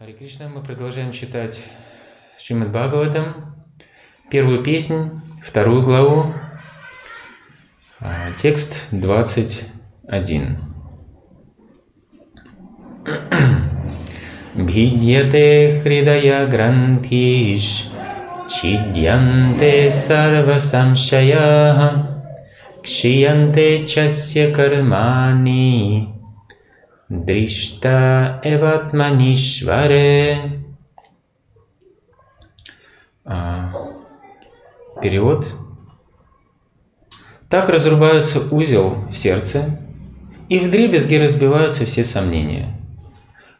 Харе Кришна, мы продолжаем читать Шримад Бхагаватам, первую песнь, вторую главу, а, текст 21. Бхидьяте хридая грантиш, чидьянте сарва самшая, кшиянте часья кармани, Дришта Эватманишваре. А, перевод. Так разрубается узел в сердце, и в дребезги разбиваются все сомнения.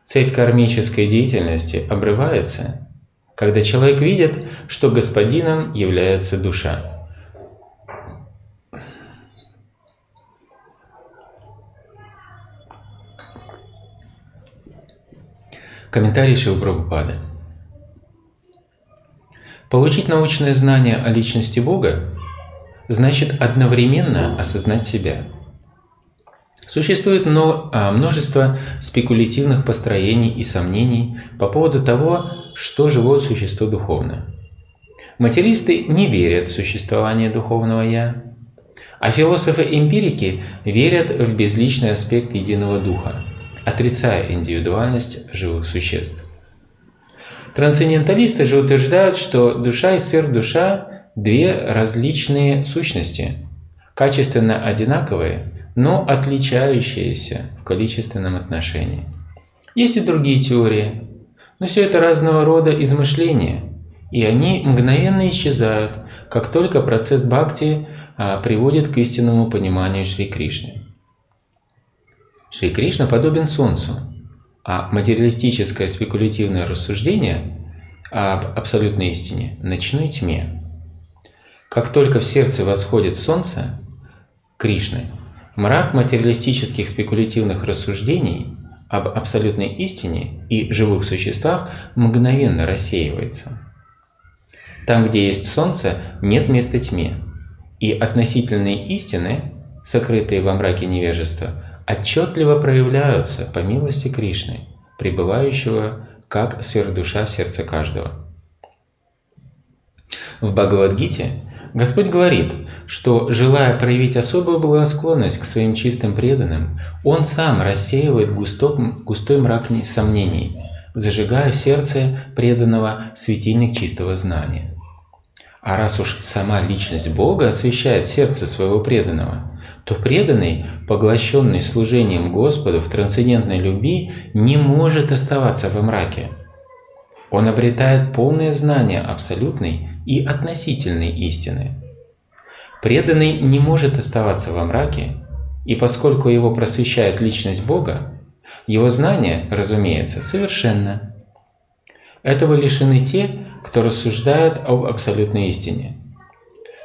Цель кармической деятельности обрывается, когда человек видит, что господином является душа. Комментарий Шилпрабхупады. Получить научное знание о личности Бога значит одновременно осознать себя. Существует а, множество спекулятивных построений и сомнений по поводу того, что живое существо духовное. Материсты не верят в существование духовного «я», а философы-эмпирики верят в безличный аспект единого духа – отрицая индивидуальность живых существ. Трансценденталисты же утверждают, что душа и сверхдуша – две различные сущности, качественно одинаковые, но отличающиеся в количественном отношении. Есть и другие теории, но все это разного рода измышления, и они мгновенно исчезают, как только процесс бхакти а, приводит к истинному пониманию Шри Кришны. Шри Кришна подобен Солнцу, а материалистическое спекулятивное рассуждение об абсолютной истине – ночной тьме. Как только в сердце восходит Солнце, Кришны, мрак материалистических спекулятивных рассуждений об абсолютной истине и живых существах мгновенно рассеивается. Там, где есть Солнце, нет места тьме, и относительные истины, сокрытые во мраке невежества, отчетливо проявляются по милости Кришны, пребывающего как сверхдуша в сердце каждого. В Бхагавадгите Господь говорит, что, желая проявить особую благосклонность к своим чистым преданным, Он сам рассеивает густой, мрак сомнений, зажигая в сердце преданного светильник чистого знания. А раз уж сама личность Бога освещает сердце своего преданного, то преданный, поглощенный служением Господу в трансцендентной любви, не может оставаться во мраке. Он обретает полное знание абсолютной и относительной истины. Преданный не может оставаться во мраке, и поскольку его просвещает личность Бога, его знание, разумеется, совершенно. Этого лишены те, кто рассуждают об абсолютной истине.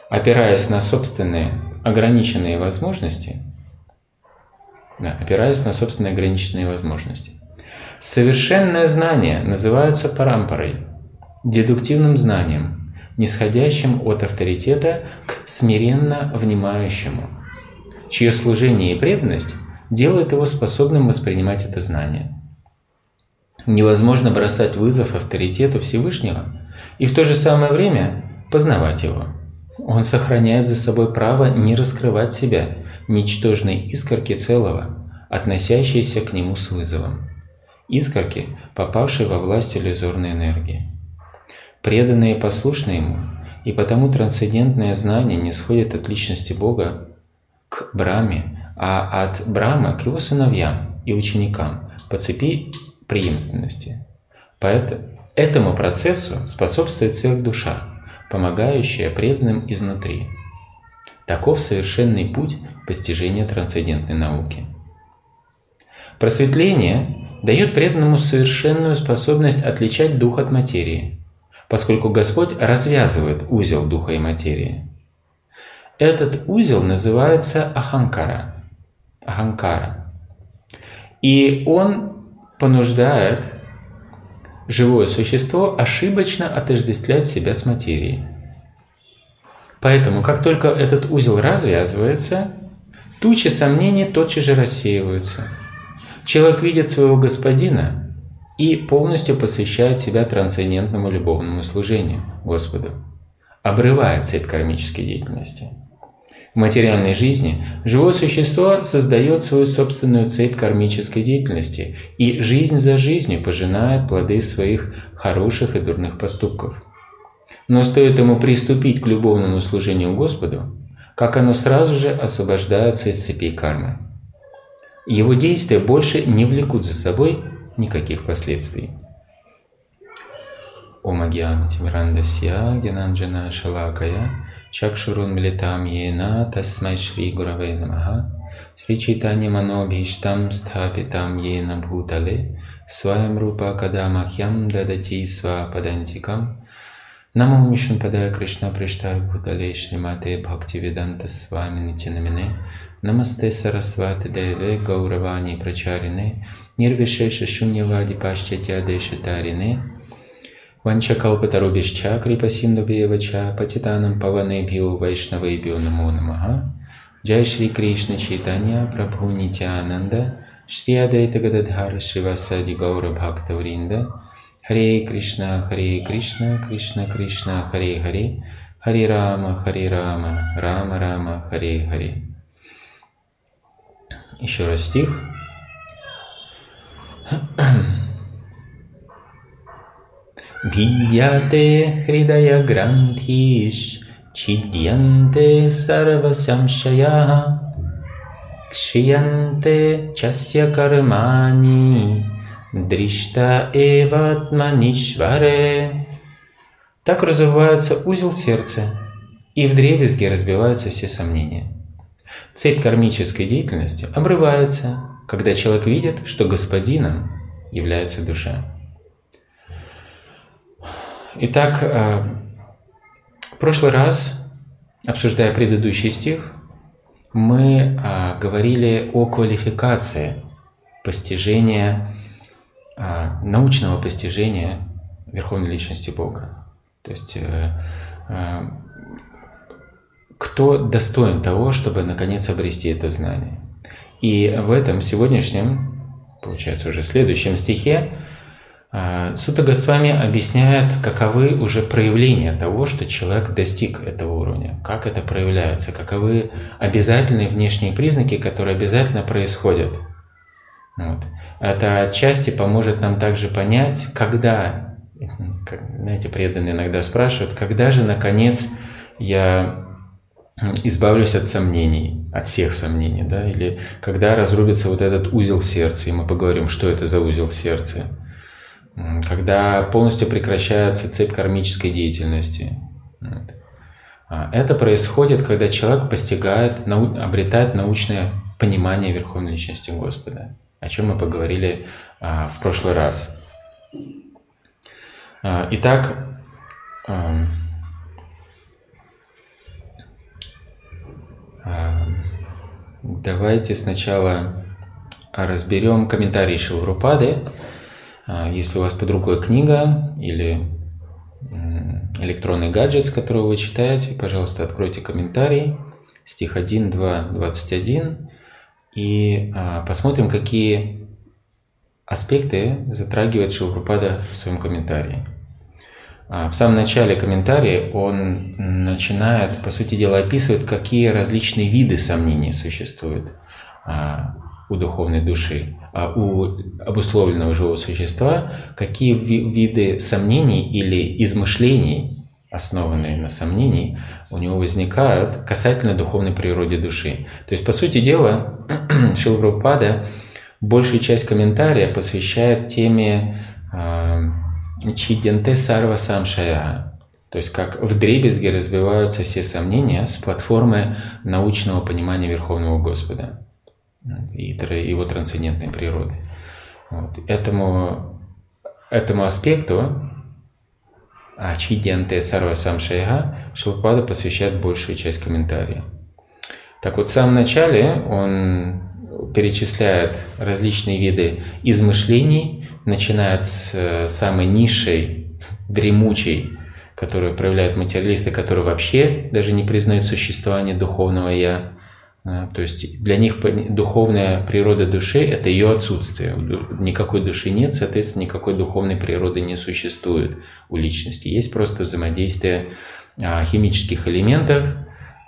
Опираясь на собственные ограниченные возможности, да, опираясь на собственные ограниченные возможности. Совершенное знание называется парампорой, дедуктивным знанием, нисходящим от авторитета к смиренно внимающему, чье служение и преданность делают его способным воспринимать это знание. Невозможно бросать вызов авторитету Всевышнего и в то же самое время познавать его – он сохраняет за собой право не раскрывать себя, ничтожной искорки целого, относящейся к нему с вызовом. Искорки, попавшие во власть иллюзорной энергии. Преданные послушны ему, и потому трансцендентное знание не сходит от личности Бога к Браме, а от Брамы к его сыновьям и ученикам по цепи преемственности. Поэтому этому процессу способствует цель душа – помогающая преданным изнутри. Таков совершенный путь постижения трансцендентной науки. Просветление дает преданному совершенную способность отличать дух от материи, поскольку Господь развязывает узел духа и материи. Этот узел называется Аханкара. Аханкара. И он понуждает живое существо ошибочно отождествлять себя с материей. Поэтому, как только этот узел развязывается, тучи сомнений тотчас же рассеиваются. Человек видит своего господина, и полностью посвящают себя трансцендентному любовному служению Господу, обрывая цепь кармической деятельности. В материальной жизни живое существо создает свою собственную цепь кармической деятельности и жизнь за жизнью пожинает плоды своих хороших и дурных поступков. Но стоит ему приступить к любовному служению Господу, как оно сразу же освобождается из цепей кармы. Его действия больше не влекут за собой никаких последствий. Ом Тимирандасья Генанджана Шалакая Чакшурун Милитам Ена Тасмай Шри Гураве Намаха. Шри Читани Манобхиштам Стхапитам Ена Бхутале. Сваям Рупа Кадамахьям Дадати Свападантикам Намо Мишн Падая Кришна Приштая Бхутале Шримате Бхактивиданта Свами Нитинамине Шуньявади Паштятя Дешитарине Ванчакалпатарубишча Крипасиндубиевача Патитанам Паванебхио Вайшнавебхио Намо Намаха Джай Шри Кришна Чайтанья Прабху Нитянанда Шри Адайта Гададхара Шривасади Гаура Бхактавринда Харе Кришна, Харе Кришна, Кришна Кришна, Харе Харе, Харе Рама, Харе Рама, Рама Рама, Харе Харе. Еще раз стих. Видяте хридая грантиш, чидьянте сарвасамшая, кшиянте часья кармани, Дришта эватманишваре. Так развивается узел сердца, и в дребезге разбиваются все сомнения. Цепь кармической деятельности обрывается, когда человек видит, что господином является душа. Итак, э, в прошлый раз, обсуждая предыдущий стих, мы э, говорили о квалификации постижения а, научного постижения Верховной Личности Бога. То есть э, э, кто достоин того, чтобы наконец обрести это знание. И в этом сегодняшнем, получается уже следующем стихе, э, Сута Госвами объясняет, каковы уже проявления того, что человек достиг этого уровня, как это проявляется, каковы обязательные внешние признаки, которые обязательно происходят. Вот. Это отчасти поможет нам также понять, когда, как, знаете, преданные иногда спрашивают, когда же, наконец, я избавлюсь от сомнений, от всех сомнений, да, или когда разрубится вот этот узел в сердце, и мы поговорим, что это за узел в сердце, когда полностью прекращается цепь кармической деятельности. А это происходит, когда человек постигает, обретает научное понимание Верховной Личности Господа о чем мы поговорили а, в прошлый раз. А, итак, давайте сначала разберем комментарии Шилрупады. А, если у вас под рукой книга или электронный гаджет, с которого вы читаете, пожалуйста, откройте комментарий. Стих 1, 2, 21 и а, посмотрим, какие аспекты затрагивает Шилпрапада в своем комментарии. А, в самом начале комментария он начинает, по сути дела, описывать, какие различные виды сомнений существуют у духовной души, а у обусловленного живого существа, какие виды сомнений или измышлений основанные на сомнении, у него возникают касательно духовной природы души. То есть, по сути дела, Шилпрапада большую часть комментария посвящает теме а, Чиденте Сарва Самшая, то есть как в дребезге разбиваются все сомнения с платформы научного понимания Верховного Господа и его трансцендентной природы. Вот. Этому, этому аспекту Ачидьянте Сарва Самшайга Шилпада посвящает большую часть комментария. Так вот, в самом начале он перечисляет различные виды измышлений, начиная с э, самой низшей, дремучей, которую проявляют материалисты, которые вообще даже не признают существование духовного «я», То есть для них духовная природа души – это ее отсутствие. Никакой души нет, соответственно, никакой духовной природы не существует у личности. Есть просто взаимодействие а, химических элементов,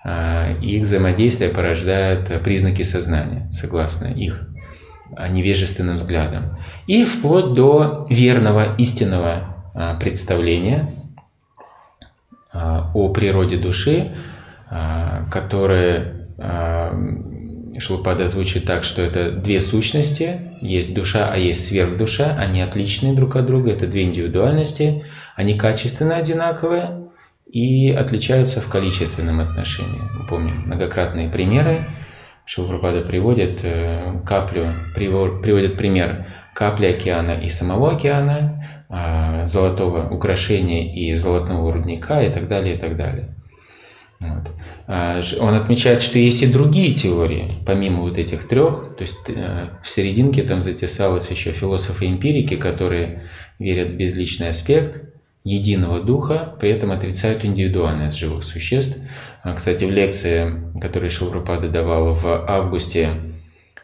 а, их взаимодействие порождает признаки сознания, согласно их невежественным взглядам. И вплоть до верного, истинного а, представления о природе души, которое Шилпада звучит так, что это две сущности, есть душа, а есть сверхдуша, они отличные друг от друга, это две индивидуальности, они качественно одинаковые и отличаются в количественном отношении. Мы помним многократные примеры, Шилпрапада приводит э, каплю, приводит пример капли океана и самого океана, а, золотого украшения и золотного рудника и так далее, и так далее. Вот. А, он отмечает, что есть и другие теории, помимо вот этих трех. То есть э, в серединке там затесалось еще философы-эмпирики, которые верят в безличный аспект единого духа, при этом отрицают индивидуальность живых существ. А, кстати, в лекции, которую Шилпрапада давал в августе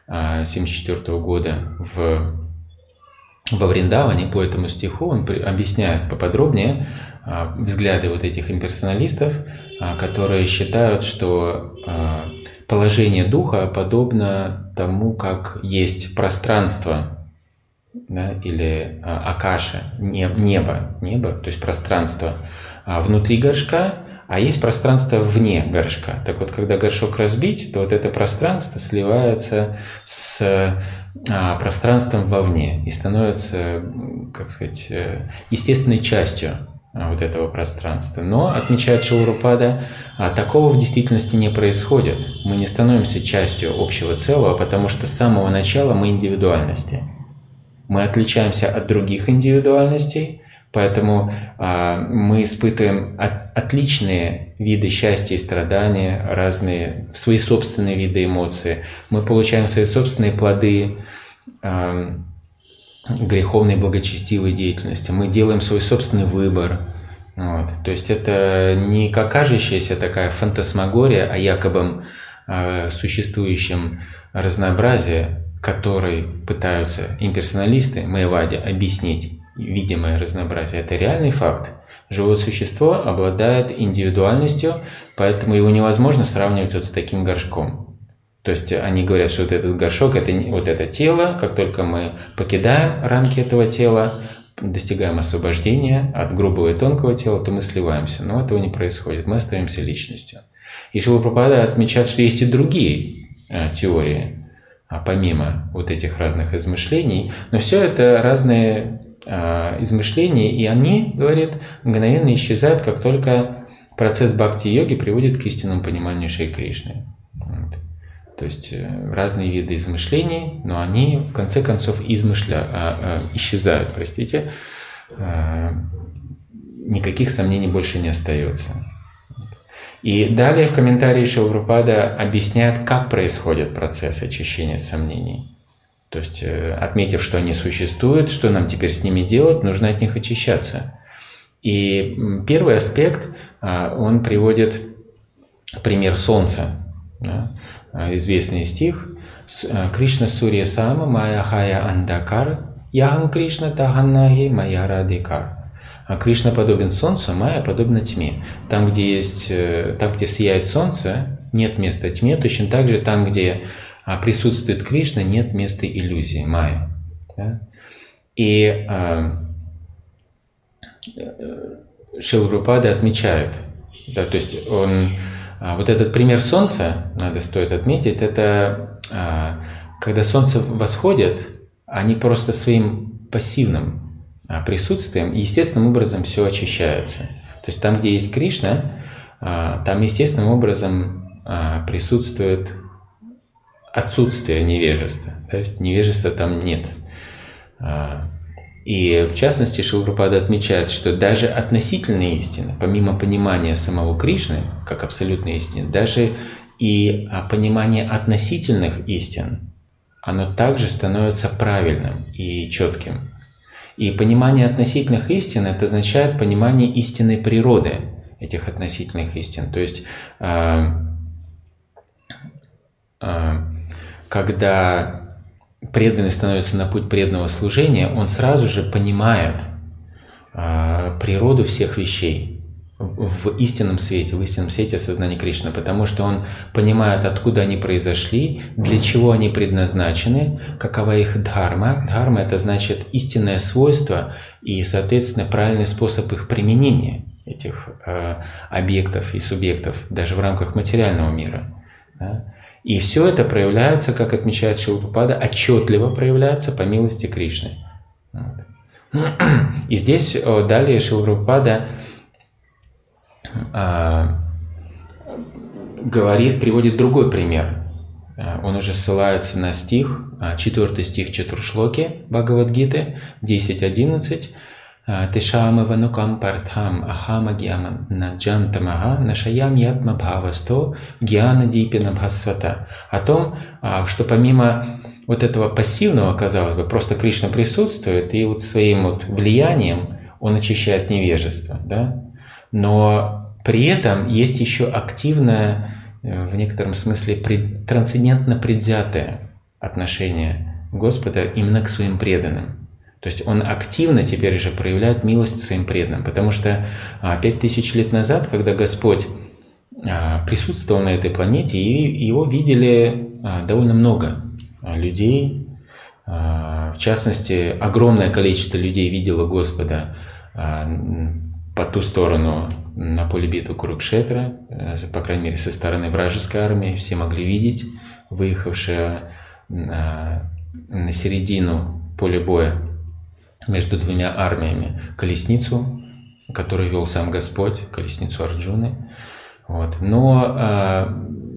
1974 а, года в во Вриндаване по этому стиху он объясняет поподробнее взгляды вот этих имперсоналистов, а, которые считают, что а, положение духа подобно тому, как есть пространство да, или акаша, небо, небо, то есть пространство внутри горшка, а есть пространство вне горшка. Так вот, когда горшок разбить, то вот это пространство сливается с а, пространством вовне и становится, как сказать, э, естественной частью а, вот этого пространства. Но, отмечает Шаурупада, а, такого в действительности не происходит. Мы не становимся частью общего целого, потому что с самого начала мы индивидуальности. Мы отличаемся от других индивидуальностей, Поэтому а, мы испытываем от, отличные виды счастья и страдания, разные свои собственные виды эмоций. Мы получаем свои собственные плоды греховной благочестивой деятельности. Мы делаем свой собственный выбор. Вот. То есть это не как кажущаяся такая фантасмагория о якобы а, существующем разнообразии, который пытаются имперсоналисты, Майвади, объяснить видимое разнообразие. Это реальный факт. Живое существо обладает индивидуальностью, поэтому его невозможно сравнивать вот с таким горшком. То есть они говорят, что вот этот горшок – это вот это тело, как только мы покидаем рамки этого тела, достигаем освобождения от грубого и тонкого тела, то мы сливаемся. Но этого не происходит, мы остаемся личностью. И Шилапрапада отмечает, что есть и другие э, теории, а помимо вот этих разных измышлений, но все это разные э, измышления, и они, говорит, мгновенно исчезают, как только процесс бхакти-йоги приводит к истинному пониманию Шри Кришны. Вот. То есть э, разные виды измышлений, но они в конце концов измышля, а, а, исчезают, простите, а, никаких сомнений больше не остается. И далее в комментарии Шилпрапада объясняет, как происходит процесс очищения сомнений. То есть, э, отметив, что они существуют, что нам теперь с ними делать, нужно от них очищаться. И первый аспект, а, он приводит пример Солнца. А, известный стих. А, Кришна Сурья Сама Майя Хая Андакар Ягам Кришна Таганнахи Майя Радикар. А Кришна подобен Солнцу, Майя подобна тьме. Там, где есть, э, там, где сияет Солнце, нет места тьме, точно так же там, где а присутствует Кришна, нет места иллюзии, майя. Да? И а, э, Шилрупада отмечает, да, то есть он, а, вот этот пример Солнца, надо стоит отметить, это а, когда Солнце восходит, они просто своим пассивным а, присутствием естественным образом все очищается. То есть там, где есть Кришна, а, там естественным образом а, присутствует отсутствие невежества. То есть невежества там нет. А, и в частности Шилпрапада отмечает, что даже относительные истины, помимо понимания самого Кришны, как абсолютной истины, даже и а, понимание относительных истин, оно также становится правильным и четким. И понимание относительных истин – это означает понимание истинной природы, этих относительных истин. То есть а, когда преданный становится на путь преданного служения, он сразу же понимает природу всех вещей в истинном свете, в истинном свете сознания Кришны, потому что он понимает, откуда они произошли, для чего они предназначены, какова их дхарма. Дхарма – это значит истинное свойство и, соответственно, правильный способ их применения, этих э, объектов и субъектов, даже в рамках материального мира. Да? И все это проявляется, как отмечает Шилпапада, отчетливо проявляется по милости Кришны. Вот. И здесь далее Шилпапада а, говорит, приводит другой пример. А, он уже ссылается на стих, а, четвертый стих Четуршлоки Бхагавадгиты 10.11. Тишама ванукам партхам ахама гьяма наджантамага нашаям ятма бхавасто гьяна дипина бхасвата. О том, что помимо вот этого пассивного, казалось бы, просто Кришна присутствует, и вот своим вот влиянием он очищает невежество, да? Но при этом есть еще активное, э, в некотором смысле, пред, трансцендентно предвзятое отношение Господа именно к своим преданным. То есть он активно теперь же проявляет милость своим преданным, потому что а, пять тысяч лет назад, когда Господь а, присутствовал на этой планете, его видели а, довольно много людей, в частности, огромное количество людей видело Господа по ту сторону на поле битвы Курукшетра, э, по крайней мере, со стороны вражеской армии, все могли видеть, выехавшая на, на середину поля боя между двумя армиями колесницу, которую вел сам Господь, колесницу Арджуны. Вот. Но э,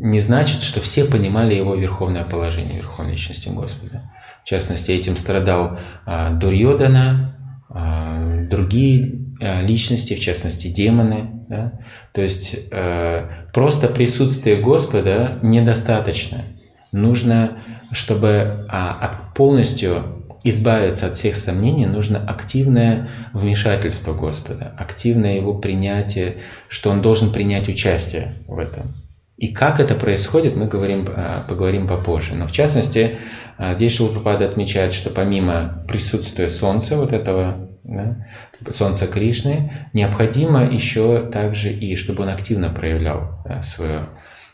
не значит, что все понимали его верховное положение, верховной личности Господа. В частности, этим страдал э, Дурьодана, э, другие Э, личности, в частности демоны. Да? То есть э, просто присутствие Господа недостаточно. Нужно, чтобы а, полностью избавиться от всех сомнений, нужно активное вмешательство Господа, активное его принятие, что он должен принять участие в этом. И как это происходит, мы говорим, э, поговорим попозже. Но в частности, здесь Шилпапада отмечает, что помимо присутствия Солнца, вот этого да, Солнца Кришны, необходимо еще также и, чтобы он активно проявлял да, свою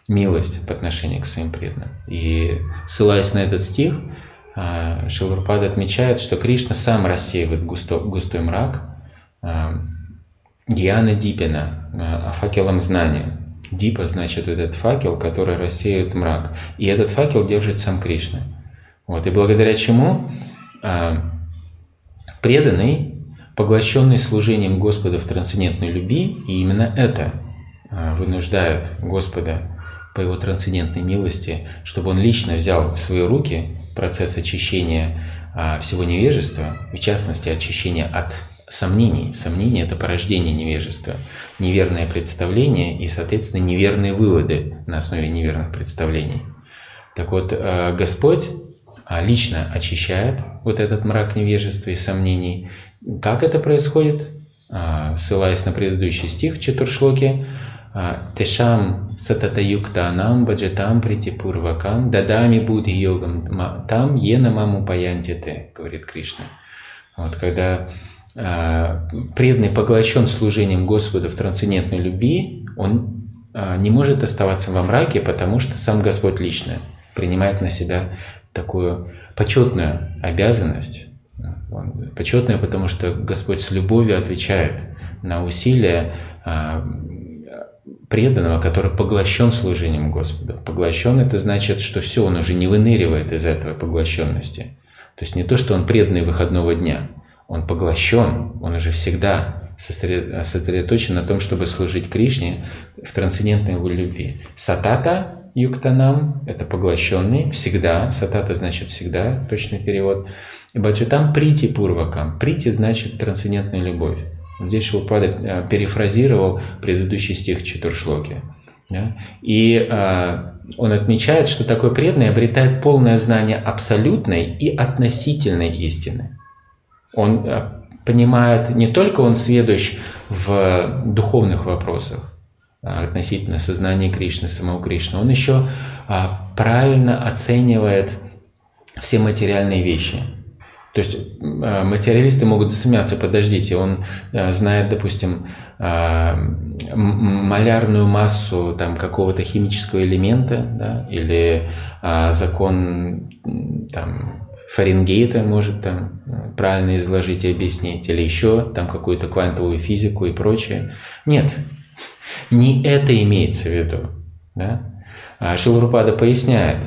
милость по отношению к своим преданным. И ссылаясь на этот стих, а, Шилурпада отмечает, что Кришна сам рассеивает густой, густой мрак а, Гьяна Дипина, а, факелом знания. Дипа значит вот этот факел, который рассеивает мрак. И этот факел держит сам Кришна. Вот. И благодаря чему преданный поглощенный служением Господа в трансцендентной любви, и именно это а, вынуждает Господа по его трансцендентной милости, чтобы он лично взял в свои руки процесс очищения а, всего невежества, в частности, очищения от сомнений. Сомнение – это порождение невежества, неверное представление и, соответственно, неверные выводы на основе неверных представлений. Так вот, а, Господь лично очищает вот этот мрак невежества и сомнений как это происходит? А, ссылаясь на предыдущий стих Четуршлоки, а, Тешам сататаюктанам баджатам притипурвакам дадами будхи йогам там ена маму паянтите, говорит Кришна. Вот когда а, преданный поглощен служением Господа в трансцендентной любви, он не может оставаться во мраке, потому что сам Господь лично принимает на себя такую почетную обязанность Почетное, потому что Господь с любовью отвечает на усилия а, преданного, который поглощен служением Господа. Поглощен это значит, что все, он уже не выныривает из этого поглощенности. То есть не то, что он преданный выходного дня, он поглощен, он уже всегда сосредоточен на том, чтобы служить Кришне в трансцендентной его любви. Сатата юктанам – это поглощенный, всегда, сатата значит всегда, точный перевод. И бачутам прити пурвакам. Прити значит трансцендентная любовь. Здесь Шилпада э, перефразировал предыдущий стих Чатуршлоки. Да? И э, он отмечает, что такой преданный обретает полное знание абсолютной и относительной истины. Он э, понимает, не только он сведущ в духовных вопросах, относительно сознания Кришны, самого Кришны, он еще правильно оценивает все материальные вещи. То есть э, материалисты могут засмеяться, подождите, он э, знает, допустим, э, малярную массу там, какого-то химического элемента, да, или закон там, Фаренгейта может там правильно изложить и объяснить, или еще там какую-то квантовую физику и прочее. Нет, не это имеется в виду. Да? А Шилрупада поясняет,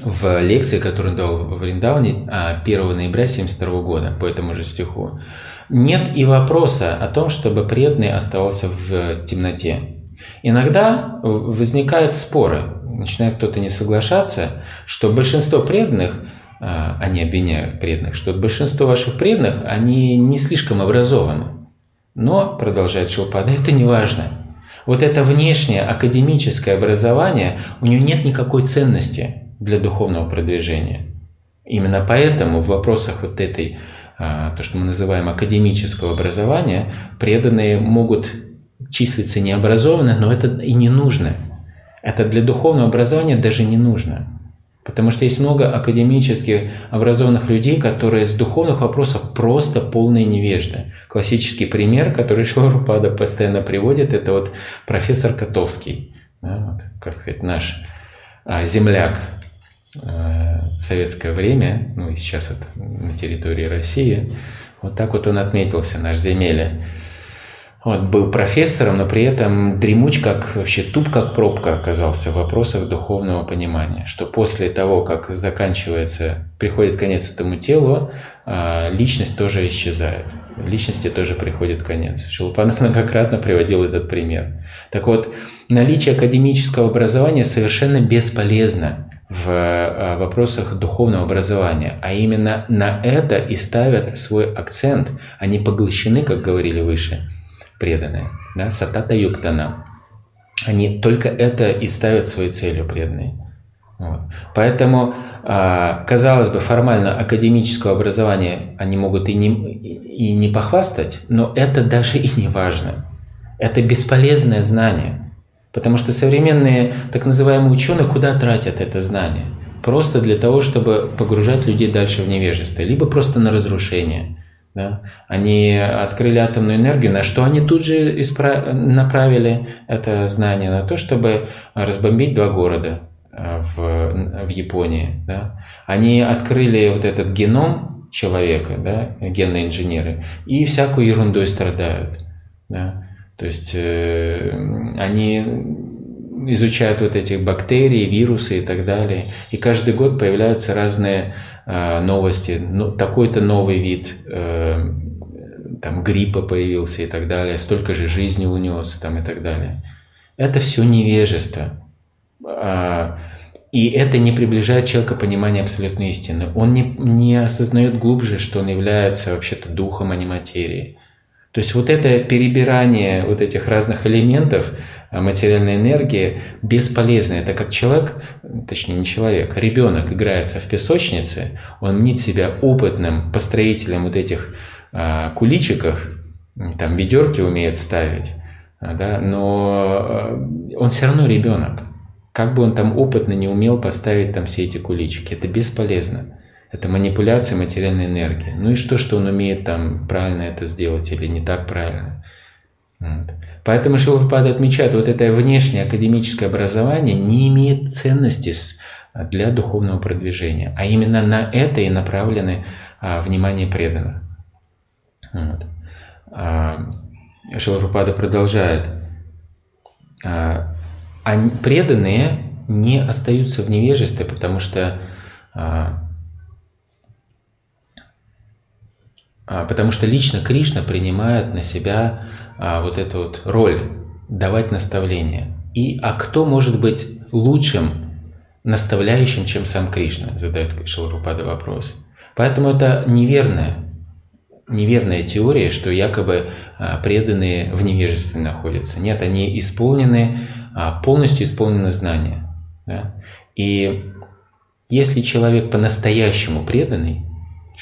в лекции, которую он дал в Вриндауне 1 а, ноября 1972 года по этому же стиху. Нет и вопроса о том, чтобы преданный оставался в темноте. Иногда возникают споры, начинает кто-то не соглашаться, что большинство преданных, а, они обвиняют преданных, что большинство ваших преданных, они не слишком образованы. Но, продолжает Шилпада, это не важно. Вот это внешнее академическое образование, у него нет никакой ценности – для духовного продвижения. Именно поэтому в вопросах вот этой, а, то, что мы называем академического образования, преданные могут числиться необразованными, но это и не нужно. Это для духовного образования даже не нужно. Потому что есть много академически образованных людей, которые с духовных вопросов просто полные невежды. Классический пример, который Шлорупада постоянно приводит, это вот профессор Котовский, да, вот, как сказать, наш а, земляк, в советское время, ну и сейчас это на территории России, вот так вот он отметился, наш земеля. Вот, был профессором, но при этом дремуч, как вообще туп, как пробка оказался в вопросах духовного понимания, что после того, как заканчивается, приходит конец этому телу, а, личность тоже исчезает. Личности тоже приходит конец. Шилупанов многократно приводил этот пример. Так вот, наличие академического образования совершенно бесполезно в э, вопросах духовного образования, а именно на это и ставят свой акцент. Они поглощены, как говорили выше, преданные, да, сатата юктана. Они только это и ставят своей целью преданные. Вот. Поэтому, а, казалось бы, формально академического образования они могут и не, и не похвастать, но это даже и не важно. Это бесполезное знание. Потому что современные так называемые ученые куда тратят это знание? Просто для того, чтобы погружать людей дальше в невежество, либо просто на разрушение. Да? Они открыли атомную энергию, на что они тут же испра... направили это знание? На то, чтобы разбомбить два города э, в, в Японии. Да? Они открыли вот этот геном человека, да, генные инженеры, и всякую ерундой страдают. Да? То есть э, они изучают вот эти бактерии, вирусы и так далее. И каждый год появляются разные э, новости. Ну, такой-то новый вид э, там гриппа появился и так далее. Столько же жизни унес там и так далее. Это все невежество. А, и это не приближает человека к пониманию абсолютной истины. Он не, не осознает глубже, что он является вообще-то духом, а не материей. То есть вот это перебирание вот этих разных элементов а, материальной энергии бесполезно. Это как человек, точнее не человек, ребенок играется в песочнице, он мнит себя опытным построителем вот этих а, куличиков, там ведерки умеет ставить, а, да, но он все равно ребенок. Как бы он там опытно не умел поставить там все эти куличики, это бесполезно. Это манипуляция материальной энергии. Ну и что, что он умеет там правильно это сделать или не так правильно. Вот. Поэтому Шилпада отмечает, вот это внешнее академическое образование не имеет ценности для духовного продвижения, а именно на это и направлены а, внимание преданных. Вот. А, Шилпада продолжает. А, преданные не остаются в невежестве, потому что а, А, потому что лично Кришна принимает на себя а, вот эту вот роль давать наставления. И а кто может быть лучшим наставляющим, чем сам Кришна, задает Шиларупада вопрос. Поэтому это неверная, неверная теория, что якобы а, преданные в невежестве находятся. Нет, они исполнены, полностью исполнены знания. Да? И если человек по-настоящему преданный,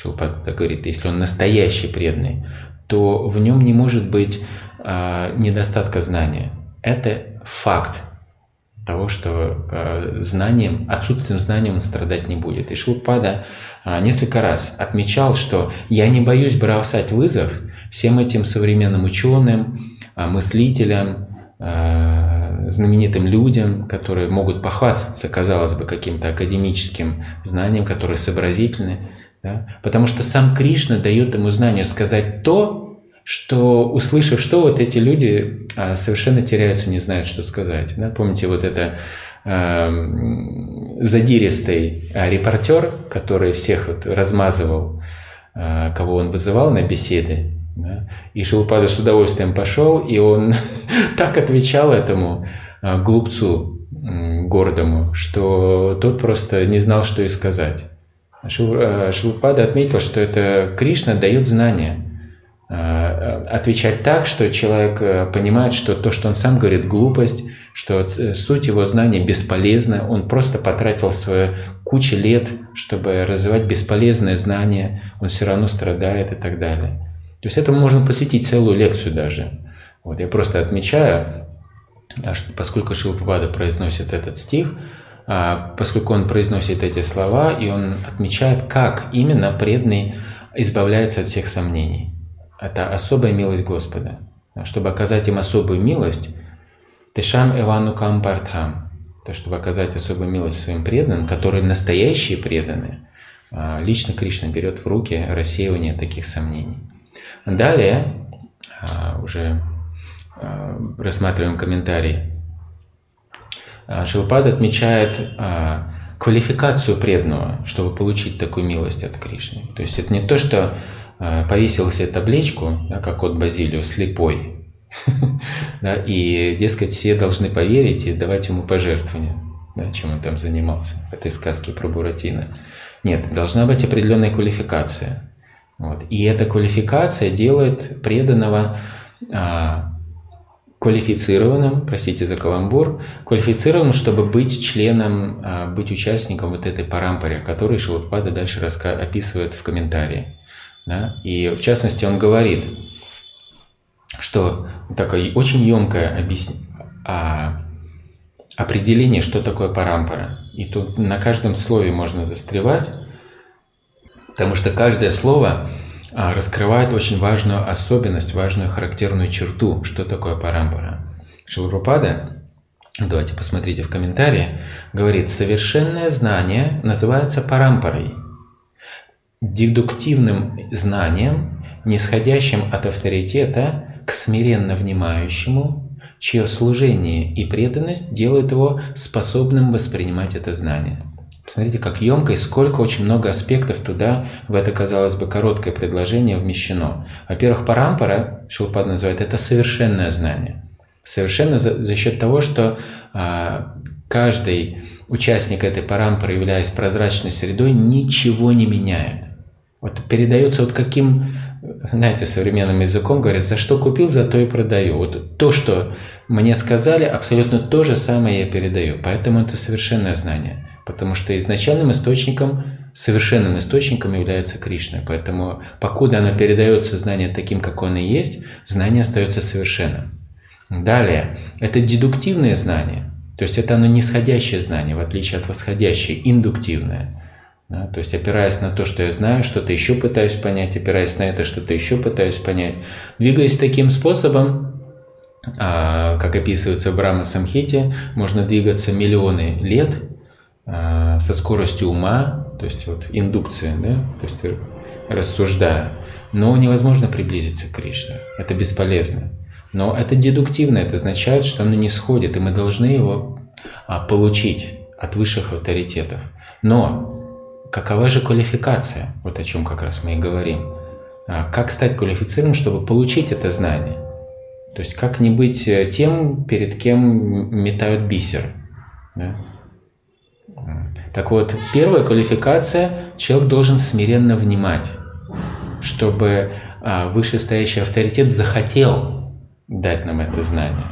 Шилпад так говорит, если он настоящий преданный, то в нем не может быть а, недостатка знания. Это факт того, что э, знанием, отсутствием знания он страдать не будет. И Шилпада э, несколько раз отмечал, что я не боюсь бросать вызов всем этим современным ученым, э, мыслителям, э, знаменитым людям, которые могут похвастаться, казалось бы, каким-то академическим знанием, которые сообразительны. Да? Потому что сам Кришна дает ему знанию сказать то, что, услышав что, вот эти люди а, совершенно теряются, не знают, что сказать. Да? Помните вот это э, задиристый а, репортер, который всех вот размазывал, э, кого он вызывал на беседы, да? и Шилупада с удовольствием пошел, и он так отвечал этому э, глупцу гордому, что тот просто не знал, что и сказать. Шилупада отметил, что это Кришна дает знания – Э, отвечать так, что человек э, понимает, что то, что он сам говорит, глупость, что суть его знания бесполезна, он просто потратил свою кучу лет, чтобы развивать бесполезное знание, он все равно страдает и так далее. То есть этому можно посвятить целую лекцию даже. Вот я просто отмечаю, а поскольку Шилпапада произносит этот стих, поскольку он произносит эти слова, и он отмечает, как именно преданный избавляется от всех сомнений. Это особая милость Господа. Чтобы оказать им особую милость, Тешам Ивану Кампартхам, то чтобы оказать особую милость своим преданным, которые настоящие преданные, а, лично Кришна берет в руки рассеивание таких сомнений. Далее, а, уже а, рассматриваем комментарий. Шилпад отмечает квалификацию преданного, чтобы получить такую милость от Кришны. То есть это не то, что Э, повесил себе табличку, да, как от Базилио, слепой. да, и, дескать, все должны поверить и давать ему пожертвования, да, чем он там занимался этой сказке про Буратино. Нет, должна быть определенная квалификация. Вот. И эта квалификация делает преданного а, квалифицированным, простите за каламбур, квалифицированным, чтобы быть членом, а, быть участником вот этой парампаре, которую Шилупада дальше описывает в комментарии. Да? И в частности он говорит, что такое очень емкое объясн... а, определение, что такое парампара. И тут на каждом слове можно застревать, потому что каждое слово раскрывает очень важную особенность, важную характерную черту, что такое парампара. Шилрупада, давайте посмотрите в комментарии, говорит, совершенное знание называется парампарой – дедуктивным знанием, нисходящим от авторитета к смиренно внимающему, чье служение и преданность делают его способным воспринимать это знание. Посмотрите, как емко и сколько очень много аспектов туда, в это, казалось бы, короткое предложение вмещено. Во-первых, парампара, Шилпад называет, это совершенное знание. Совершенно за, за счет того, что а, каждый участник этой парампары, являясь прозрачной средой, ничего не меняет. Вот передается вот каким, знаете, современным языком говорят, за что купил, за то и продаю. Вот то, что мне сказали, абсолютно то же самое я передаю. Поэтому это совершенное знание. Потому что изначальным источником, совершенным источником является Кришна. Поэтому покуда оно передается знание таким, как оно есть, знание остается совершенным. Далее, это дедуктивное знание. То есть это оно нисходящее знание, в отличие от восходящее, индуктивное. Да? То есть опираясь на то, что я знаю, что-то еще пытаюсь понять, опираясь на это, что-то еще пытаюсь понять. Двигаясь таким способом, а, как описывается в Брахма Самхите, можно двигаться миллионы лет со скоростью ума, то есть вот индукция, да? то есть рассуждая. Но невозможно приблизиться к Кришне. Это бесполезно. Но это дедуктивно, это означает, что оно не сходит, и мы должны его а, получить от высших авторитетов. Но какова же квалификация? Вот о чем как раз мы и говорим. А как стать квалифицированным, чтобы получить это знание? То есть как не быть э, тем, перед кем метают бисер? Да? Так вот, первая квалификация – человек должен смиренно внимать, чтобы а, вышестоящий авторитет захотел дать нам это знание.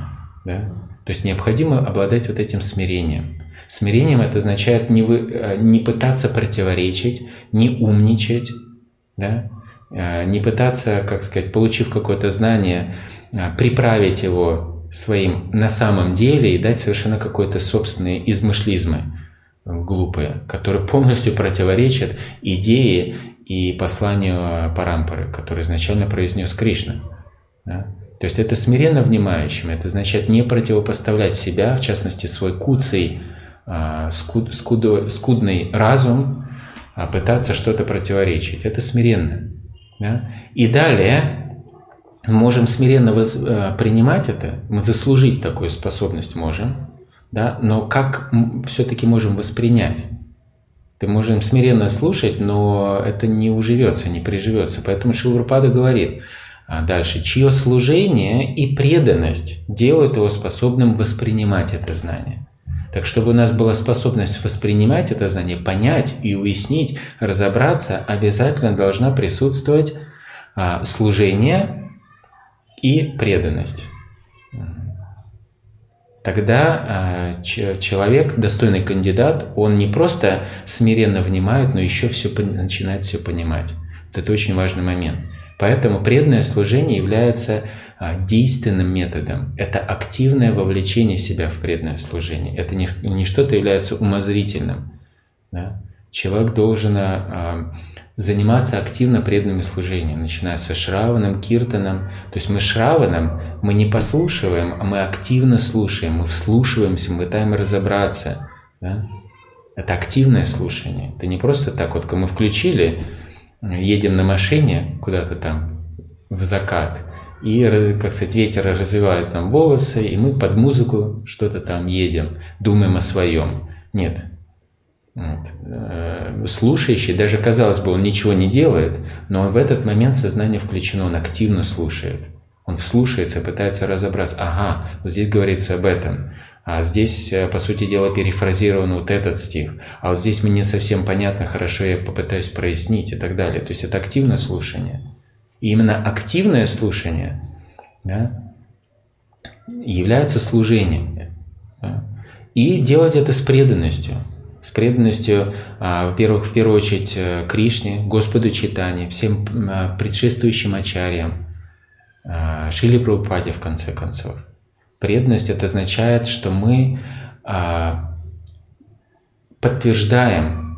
Да? То есть необходимо обладать вот этим смирением. Смирением это означает не, вы, э, не пытаться противоречить, не умничать, да? А, не пытаться, как сказать, получив какое-то знание, а, приправить его своим на самом деле и дать совершенно какое-то собственные измышлизмы глупые, которые полностью противоречат идее и посланию Парампары, который изначально произнес Кришна. Да? То есть это смиренно внимающим, это означает не противопоставлять себя, в частности свой куцый, а, скуд, скудо, скудный разум, а пытаться что-то противоречить. Это смиренно. Да? И далее мы можем смиренно э, принимать это, мы заслужить такую способность можем, да? но как все-таки можем воспринять? Ты можем смиренно слушать, но это не уживется, не приживется. Поэтому Шилрупада говорит а дальше, чье служение и преданность делают его способным воспринимать это знание. Так чтобы у нас была способность воспринимать это знание, понять и уяснить, разобраться, обязательно должна присутствовать а, служение и преданность. Тогда а, человек, достойный кандидат, он не просто смиренно внимает, но еще все, начинает все понимать. Вот это очень важный момент. Поэтому преданное служение является а, действенным методом. Это активное вовлечение себя в преданное служение. Это не, не что-то является умозрительным. Да? Человек должен а, заниматься активно преданным служением, начиная со шраваном, киртаном. То есть мы шраваном, мы не послушиваем, а мы активно слушаем, мы вслушиваемся, мы пытаемся разобраться. Да? Это активное слушание. Это не просто так вот, мы включили, едем на машине куда-то там в закат, и, как сказать, ветер развивает нам волосы, и мы под музыку что-то там едем, думаем о своем. Нет. Вот. Э, слушающий, даже казалось бы, он ничего не делает, но он в этот момент сознание включено, он активно слушает. Он вслушается, пытается разобраться, ага, вот здесь говорится об этом, а здесь, э, по сути дела, перефразирован вот этот стих, а вот здесь мне не совсем понятно, хорошо, я попытаюсь прояснить и так далее. То есть это активное слушание. И именно активное слушание да, является служением. Да? И делать это с преданностью. С преданностью, а, во-первых, в первую очередь э, Кришне, Господу Читани, всем а, предшествующим ачарьям, а, Шили Прабхупаде в конце концов. Преданность это означает, что мы подтверждаем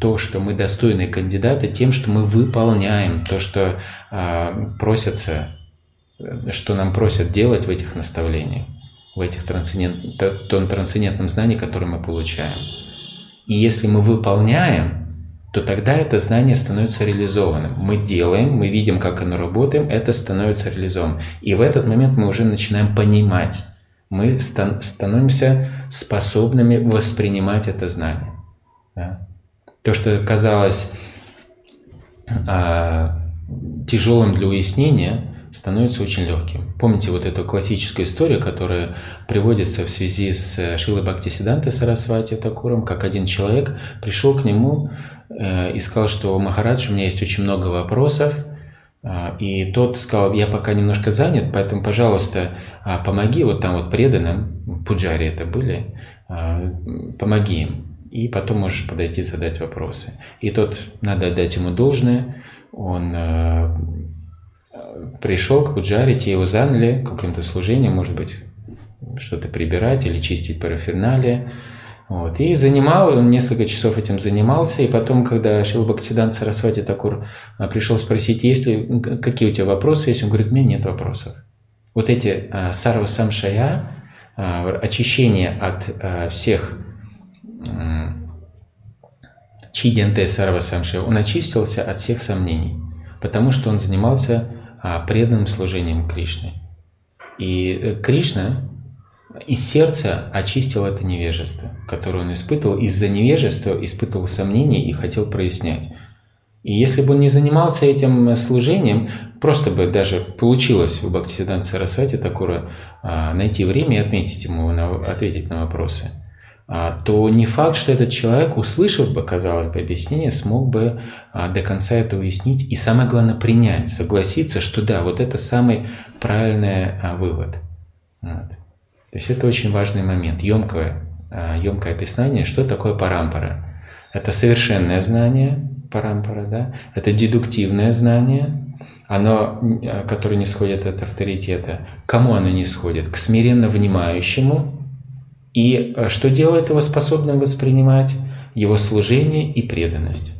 то, что мы достойные кандидаты, тем, что мы выполняем то, что просится, что нам просят делать в этих наставлениях, в этих трансцендент, том трансцендентном знании, которое мы получаем. И если мы выполняем, то тогда это знание становится реализованным. Мы делаем, мы видим, как оно работает, это становится реализованным. И в этот момент мы уже начинаем понимать. Мы становимся способными воспринимать это знание. Да? То, что казалось а, тяжелым для уяснения, становится очень легким. Помните вот эту классическую историю, которая приводится в связи с Шилой Бхактисидантой Сарасвати Такуром, как один человек пришел к нему Э, и сказал, что Махарадж, у меня есть очень много вопросов, а, и тот сказал, я пока немножко занят, поэтому, пожалуйста, а, помоги вот там вот преданным, пуджари это были, а, помоги им, и потом можешь подойти задать вопросы. И тот, надо отдать ему должное, он пришел к пуджаре, те его заняли каким-то служением, может быть, что-то прибирать или чистить параферналия, вот. И занимал, он несколько часов этим занимался, и потом, когда Шил Бхактидан Сарасвати Такур а, пришел спросить, есть ли, какие у тебя вопросы есть, он говорит, у меня нет вопросов. Вот эти а, сарва самшая, а, очищение от а, всех чиденте сарва самшая, он очистился от всех сомнений, потому что он занимался преданным служением Кришны. И э, Кришна, из сердца очистил это невежество, которое он испытывал. Из-за невежества испытывал сомнения и хотел прояснять. И если бы он не занимался этим служением, просто бы даже получилось у Бхактисиданта Сарасвати Такура а, найти время и отметить ему, ответить на вопросы, а, то не факт, что этот человек, услышав бы, казалось бы, объяснение, смог бы а, до конца это уяснить и, самое главное, принять, согласиться, что да, вот это самый правильный вывод. Вот. То есть это очень важный момент, емкое, емкое описание, что такое парампара. Это совершенное знание, парампара, да? Это дедуктивное знание, оно, которое не сходит от авторитета. Кому оно не сходит? К смиренно внимающему. И что делает его способным воспринимать? Его служение и преданность.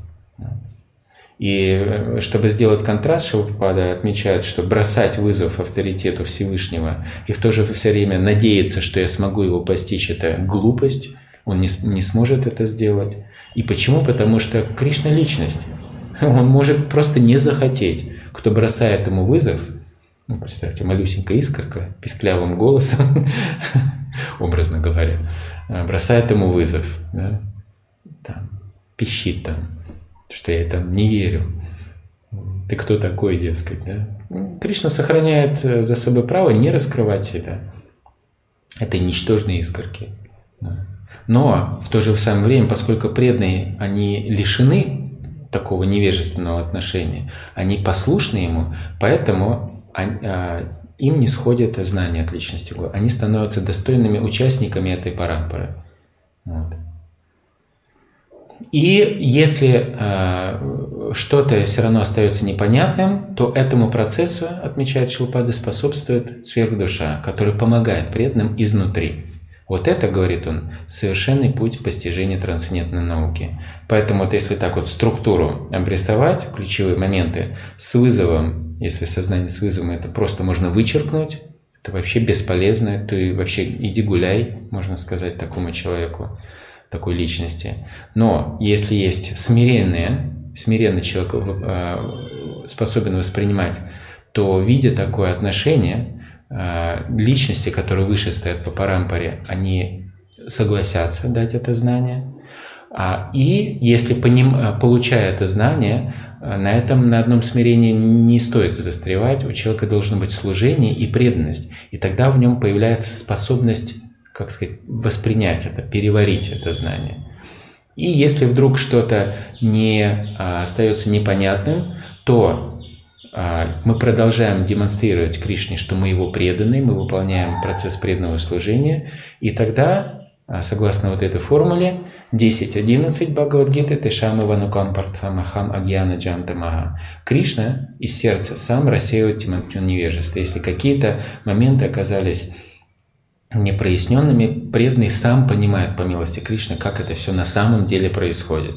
И э, чтобы сделать контраст, Шилпада отмечает, что бросать вызов авторитету Всевышнего и в то же время надеяться, что я смогу его постичь, это глупость, он не, не сможет это сделать. И почему? Потому что Кришна – личность. Он может просто не захотеть. Кто бросает ему вызов, ну, представьте, малюсенькая искорка, писклявым голосом, образно говоря, э, бросает ему вызов, да? там, пищит там, что я там не верю. Ты кто такой, дескать, да? Кришна сохраняет э, за собой право не раскрывать себя. Это ничтожные искорки. Но в то же самое время, поскольку преданные, они лишены такого невежественного отношения, они послушны ему, поэтому им не сходит знание от личности. Они становятся достойными участниками этой парампоры. Вот. И если э, что-то все равно остается непонятным, то этому процессу, отмечает Шилпада, способствует сверхдуша, который помогает преданным изнутри. Вот это, говорит он, совершенный путь постижения трансцендентной науки. Поэтому вот если так вот структуру обрисовать, ключевые моменты с вызовом, если сознание с вызовом, это просто можно вычеркнуть, это вообще бесполезно, ты вообще иди гуляй, можно сказать такому человеку такой личности. Но если есть смиренные, смиренный человек э, способен воспринимать, то видя такое отношение, личности, которые выше стоят по парампоре, они согласятся дать это знание. А, и если по ним, э, получая это знание, на этом, на одном смирении не стоит застревать. У человека должно быть служение и преданность. И тогда в нем появляется способность как сказать, воспринять это, переварить это знание. И если вдруг что-то не остается непонятным, то мы продолжаем демонстрировать Кришне, что мы его преданы, мы выполняем процесс преданного служения, и тогда, а, согласно вот этой формуле, 10.11 Бхагавадгиты Тешама Ванукам Партхамахам Агьяна Джантамаха. Кришна из сердца сам рассеивает тьму невежества. Если какие-то моменты оказались непроясненными, преданный сам понимает по милости Кришны, как это все на самом деле происходит.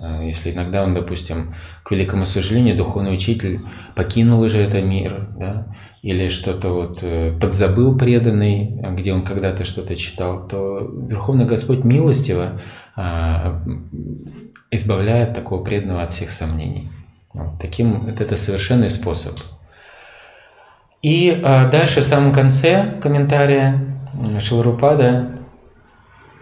Э, если иногда он, допустим, к великому сожалению, духовный учитель покинул уже этот мир, да, или что-то вот э, подзабыл преданный, где он когда-то что-то читал, то Верховный Господь милостиво а, избавляет такого преданного от всех сомнений. Вот, таким, это, это совершенный способ. И а, дальше в самом конце комментария Шиларупада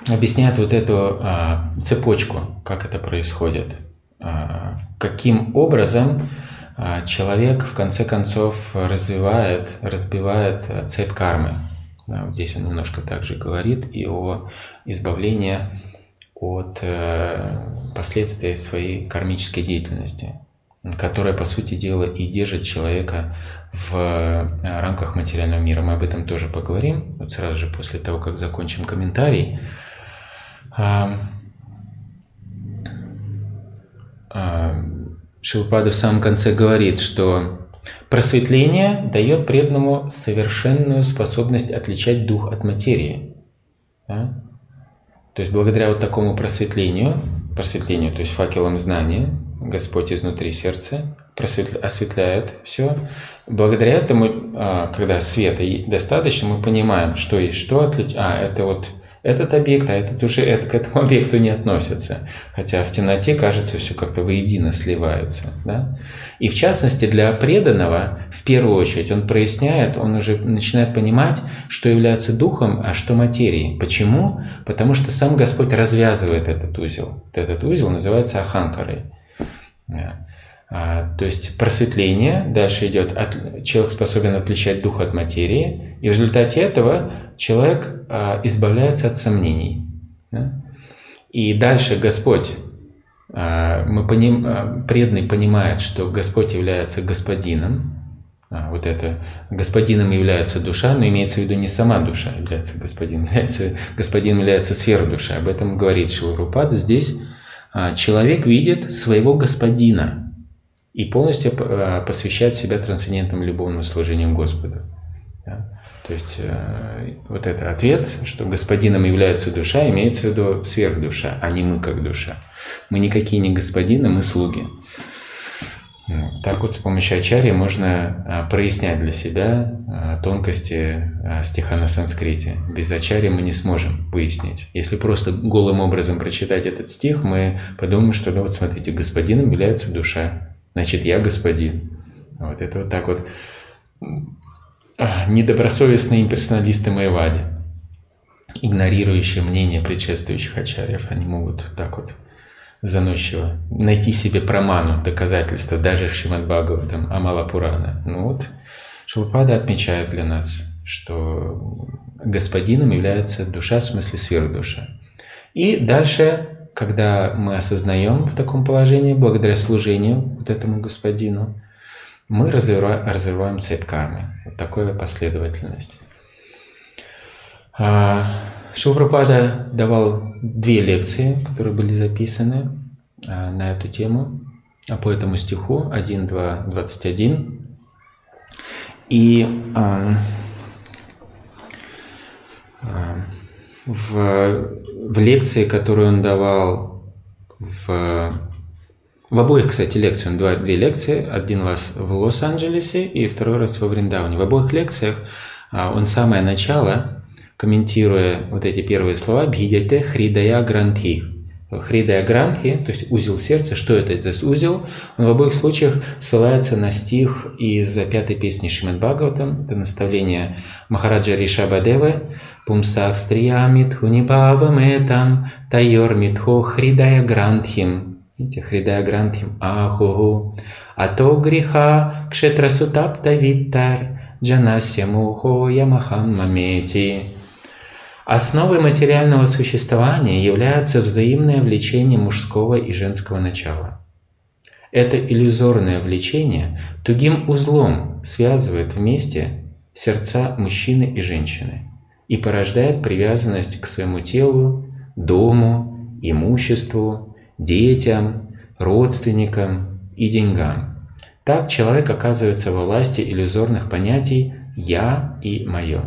объясняет вот эту а, цепочку, как это происходит, а, каким образом а, человек в конце концов развивает, разбивает а, цепь кармы. Да, вот здесь он немножко также говорит и о избавлении от э, последствий своей кармической деятельности которая, по сути дела, и держит человека в э, рамках материального мира. Мы об этом тоже поговорим, вот сразу же после того, как закончим комментарий. Шилпада в самом конце говорит, что просветление дает преданному совершенную способность отличать дух от материи. Да? То есть благодаря вот такому просветлению, просветлению, то есть факелом знания, Господь изнутри сердца осветляет все. Благодаря этому, а, когда света достаточно, мы понимаем, что есть что отлич... А, это вот этот объект, а этот уже это, к этому объекту не относится. Хотя в темноте, кажется, все как-то воедино сливается. Да? И в частности, для преданного, в первую очередь, он проясняет, он уже начинает понимать, что является духом, а что материей. Почему? Потому что сам Господь развязывает этот узел. Этот узел называется аханкарой. То есть просветление, дальше идет, от, человек способен отличать дух от материи, и в результате этого человек а, избавляется от сомнений. Да? И дальше Господь, а, мы поним, а, преданный понимает, что Господь является господином, а, вот это господином является душа, но имеется в виду не сама душа является господином, является, господином является сфера души. Об этом говорит Шиларупада здесь а, человек видит своего господина и полностью а, посвящает себя трансцендентному любовному служению Господу. Да? То есть э, вот это ответ, что господином является душа, имеется в виду сверхдуша, а не мы как душа. Мы никакие не господины, мы слуги. Так вот с помощью ачарьи можно а, прояснять для себя тонкости стиха на санскрите. Без ачарьи мы не сможем выяснить. Если просто голым образом прочитать этот стих, мы подумаем, что ну вот смотрите, господином является душа, значит я господин. Вот это вот так вот недобросовестные имперсоналисты Майвади, игнорирующие мнение предшествующих ачарьев, они могут так вот заносчиво найти себе проману, доказательства, даже Шримад Бхагаватам, Амала Пурана. Ну вот, Шилпада отмечает для нас, что господином является душа, в смысле сверхдуша. И дальше, когда мы осознаем в таком положении, благодаря служению вот этому господину, мы развиваем, развиваем цепь кармы. Вот такая последовательность. А, Шилпрапада давал две лекции, которые были записаны а, на эту тему, а по этому стиху 1, 2, 21. И в, в лекции, которую он давал в в обоих, кстати, лекциях, он два, две лекции, один раз в Лос-Анджелесе и второй раз во Вриндауне. В обоих лекциях он самое начало комментируя вот эти первые слова, «Бхидяте хридая грантхи». Хридая грантхи, то есть узел сердца, что это за узел? Он в обоих случаях ссылается на стих из пятой песни Шримад Бхагаватам, это наставление Махараджа Ришабадевы, «Пумсах стриямит хунибаваметам тайор митхо хридая грантхим». Видите, хридая грантхим ахуху. Ато греха кшетрасутапта виттар джанасya мухо ямахам мамети. Основой материального существования является взаимное влечение мужского и женского начала. Это иллюзорное влечение тугим узлом связывает вместе сердца мужчины и женщины и порождает привязанность к своему телу, дому, имуществу, детям, родственникам и деньгам. Так человек оказывается во власти иллюзорных понятий «я» и «моё».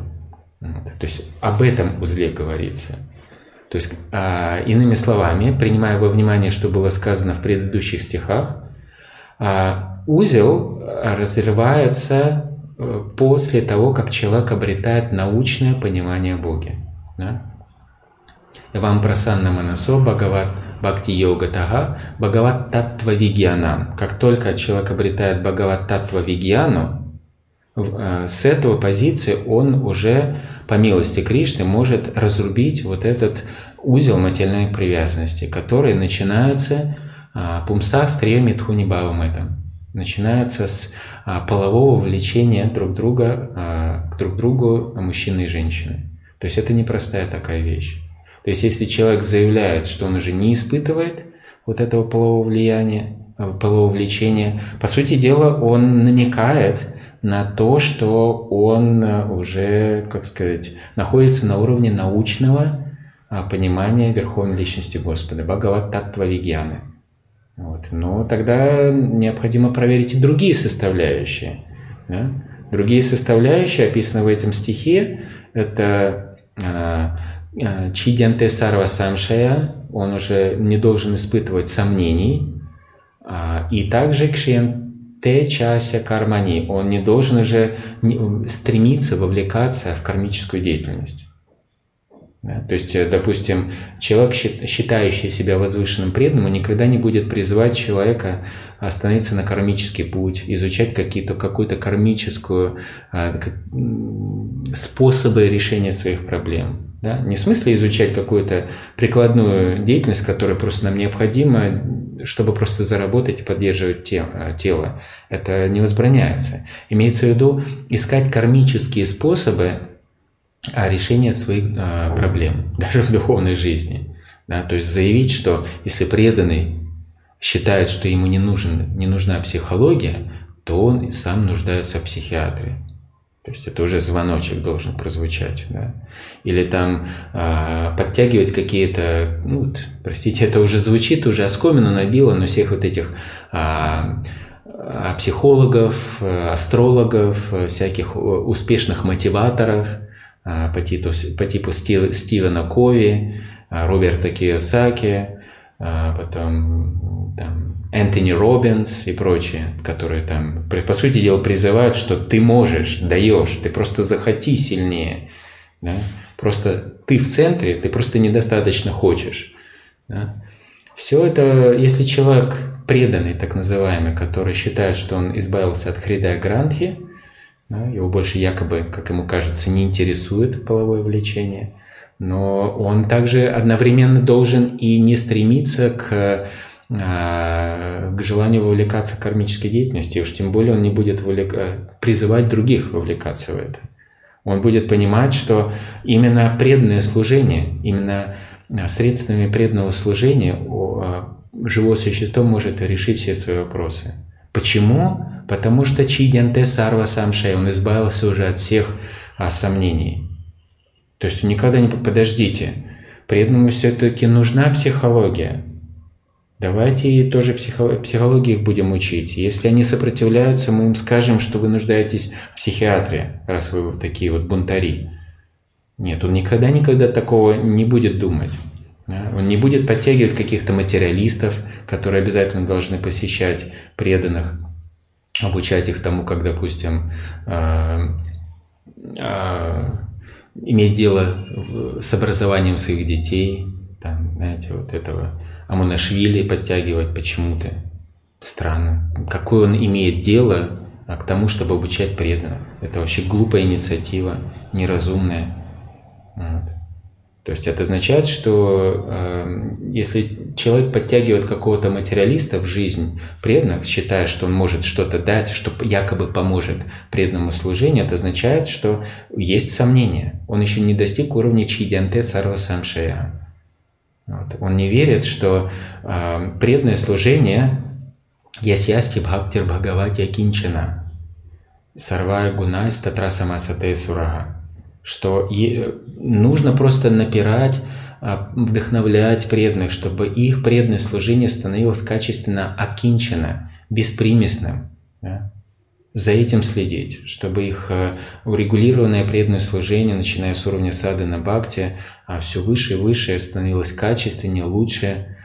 То есть об этом узле говорится. То есть, а, иными словами, принимая во внимание, что было сказано в предыдущих стихах, а, узел разрывается после того, как человек обретает научное понимание о Боге. Да? Вам прасанна манасо бхагават бхакти йога тага бхагават таттва вигьянам. Как только человек обретает бхагават таттва вигьяну, Э, с этого позиции он уже, по милости Кришны, может разрубить вот этот узел материальной привязанности, который начинается а, пумса стрия митхуни бавам это. Начинается с а, полового влечения друг друга а, к друг другу мужчины и женщины. То есть это непростая такая вещь. То есть если человек заявляет, что он уже не испытывает вот этого полового влияния, полового влечения, по сути дела он намекает, на то, что он э, уже, как сказать, находится на уровне научного а, понимания Верховной Личности Господа, Бхагават Таттва Вигьяны. Вот. Но тогда необходимо проверить и другие составляющие. Да? Другие составляющие, описаны в этом стихе, это а, а, Чидянте Сарва Самшая, он уже не должен испытывать сомнений, и также Кшен те чася кармани. Он не должен уже стремиться вовлекаться в кармическую деятельность. Да? То есть, э, допустим, человек, считающий себя возвышенным преданным, никогда не будет призывать человека остановиться на кармический путь, изучать какие-то, какую-то кармическую а, способы решения своих проблем. Да? Не в смысле изучать какую-то прикладную деятельность, которая просто нам необходима, чтобы просто заработать и поддерживать э, тело. Это не возбраняется. Имеется в виду искать кармические способы а, решения своих а, проблем, даже в духовной жизни. Да? То есть заявить, что если преданный считает, что ему не, нужен, не нужна психология, то он сам нуждается в психиатре. То То есть это уже звоночек должен прозвучать, да? Или там э, подтягивать какие-то, ну, простите, это уже звучит, уже оскомину набило, но всех вот этих э, психологов, астрологов, всяких успешных мотиваторов по типу, по типу Стивена Кови, Роберта Кiyosaki, потом там, Энтони Робинс и прочие, которые там, по сути дела, призывают, что ты можешь, даешь, ты просто захоти сильнее. Да? Просто ты в центре, ты просто недостаточно хочешь. Да? Все это, если человек преданный, так называемый, который считает, что он избавился от Хридая Грантхи, да, его больше якобы, как ему кажется, не интересует половое влечение, но он также одновременно должен и не стремиться к а, к желанию вовлекаться в кармической деятельности, уж тем более он не будет вовлека... призывать других вовлекаться в это. Он будет понимать, что именно преданное служение, именно а, средствами преданного служения а, живое существо может решить все свои вопросы. Почему? Потому что Чидянте Сарва Самшай, он избавился уже от всех а, сомнений. То есть никогда не... Подождите, преданному все-таки нужна психология. Давайте тоже психологии их будем учить. Если они сопротивляются, мы им скажем, что вы нуждаетесь в психиатре, раз вы вот такие вот бунтари. Нет, он никогда-никогда такого не будет думать. Он не будет подтягивать каких-то материалистов, которые обязательно должны посещать преданных, обучать их тому, как, допустим, а, а, иметь дело с образованием своих детей, там, знаете, вот этого Амунашвили подтягивать почему-то. Странно. Какое он имеет дело а, к тому, чтобы обучать преданных? Это вообще глупая инициатива, неразумная. Вот. То есть это означает, что э, если человек подтягивает какого-то материалиста в жизнь преданных, считая, что он может что-то дать, что якобы поможет преданному служению, это означает, что есть сомнения. Он еще не достиг уровня чидянте сарва самшая. Вот. Он не верит, что э, преданное служение ясьясти бхактир бхагавати акинчана сарвар гунай статра самасате сурага что нужно просто напирать, вдохновлять преданных, чтобы их преданное служение становилось качественно окинчено, беспримесным. Да? За этим следить, чтобы их а, урегулированное преданное служение, начиная с уровня сады на бхакти, а все выше и выше становилось качественнее, лучше,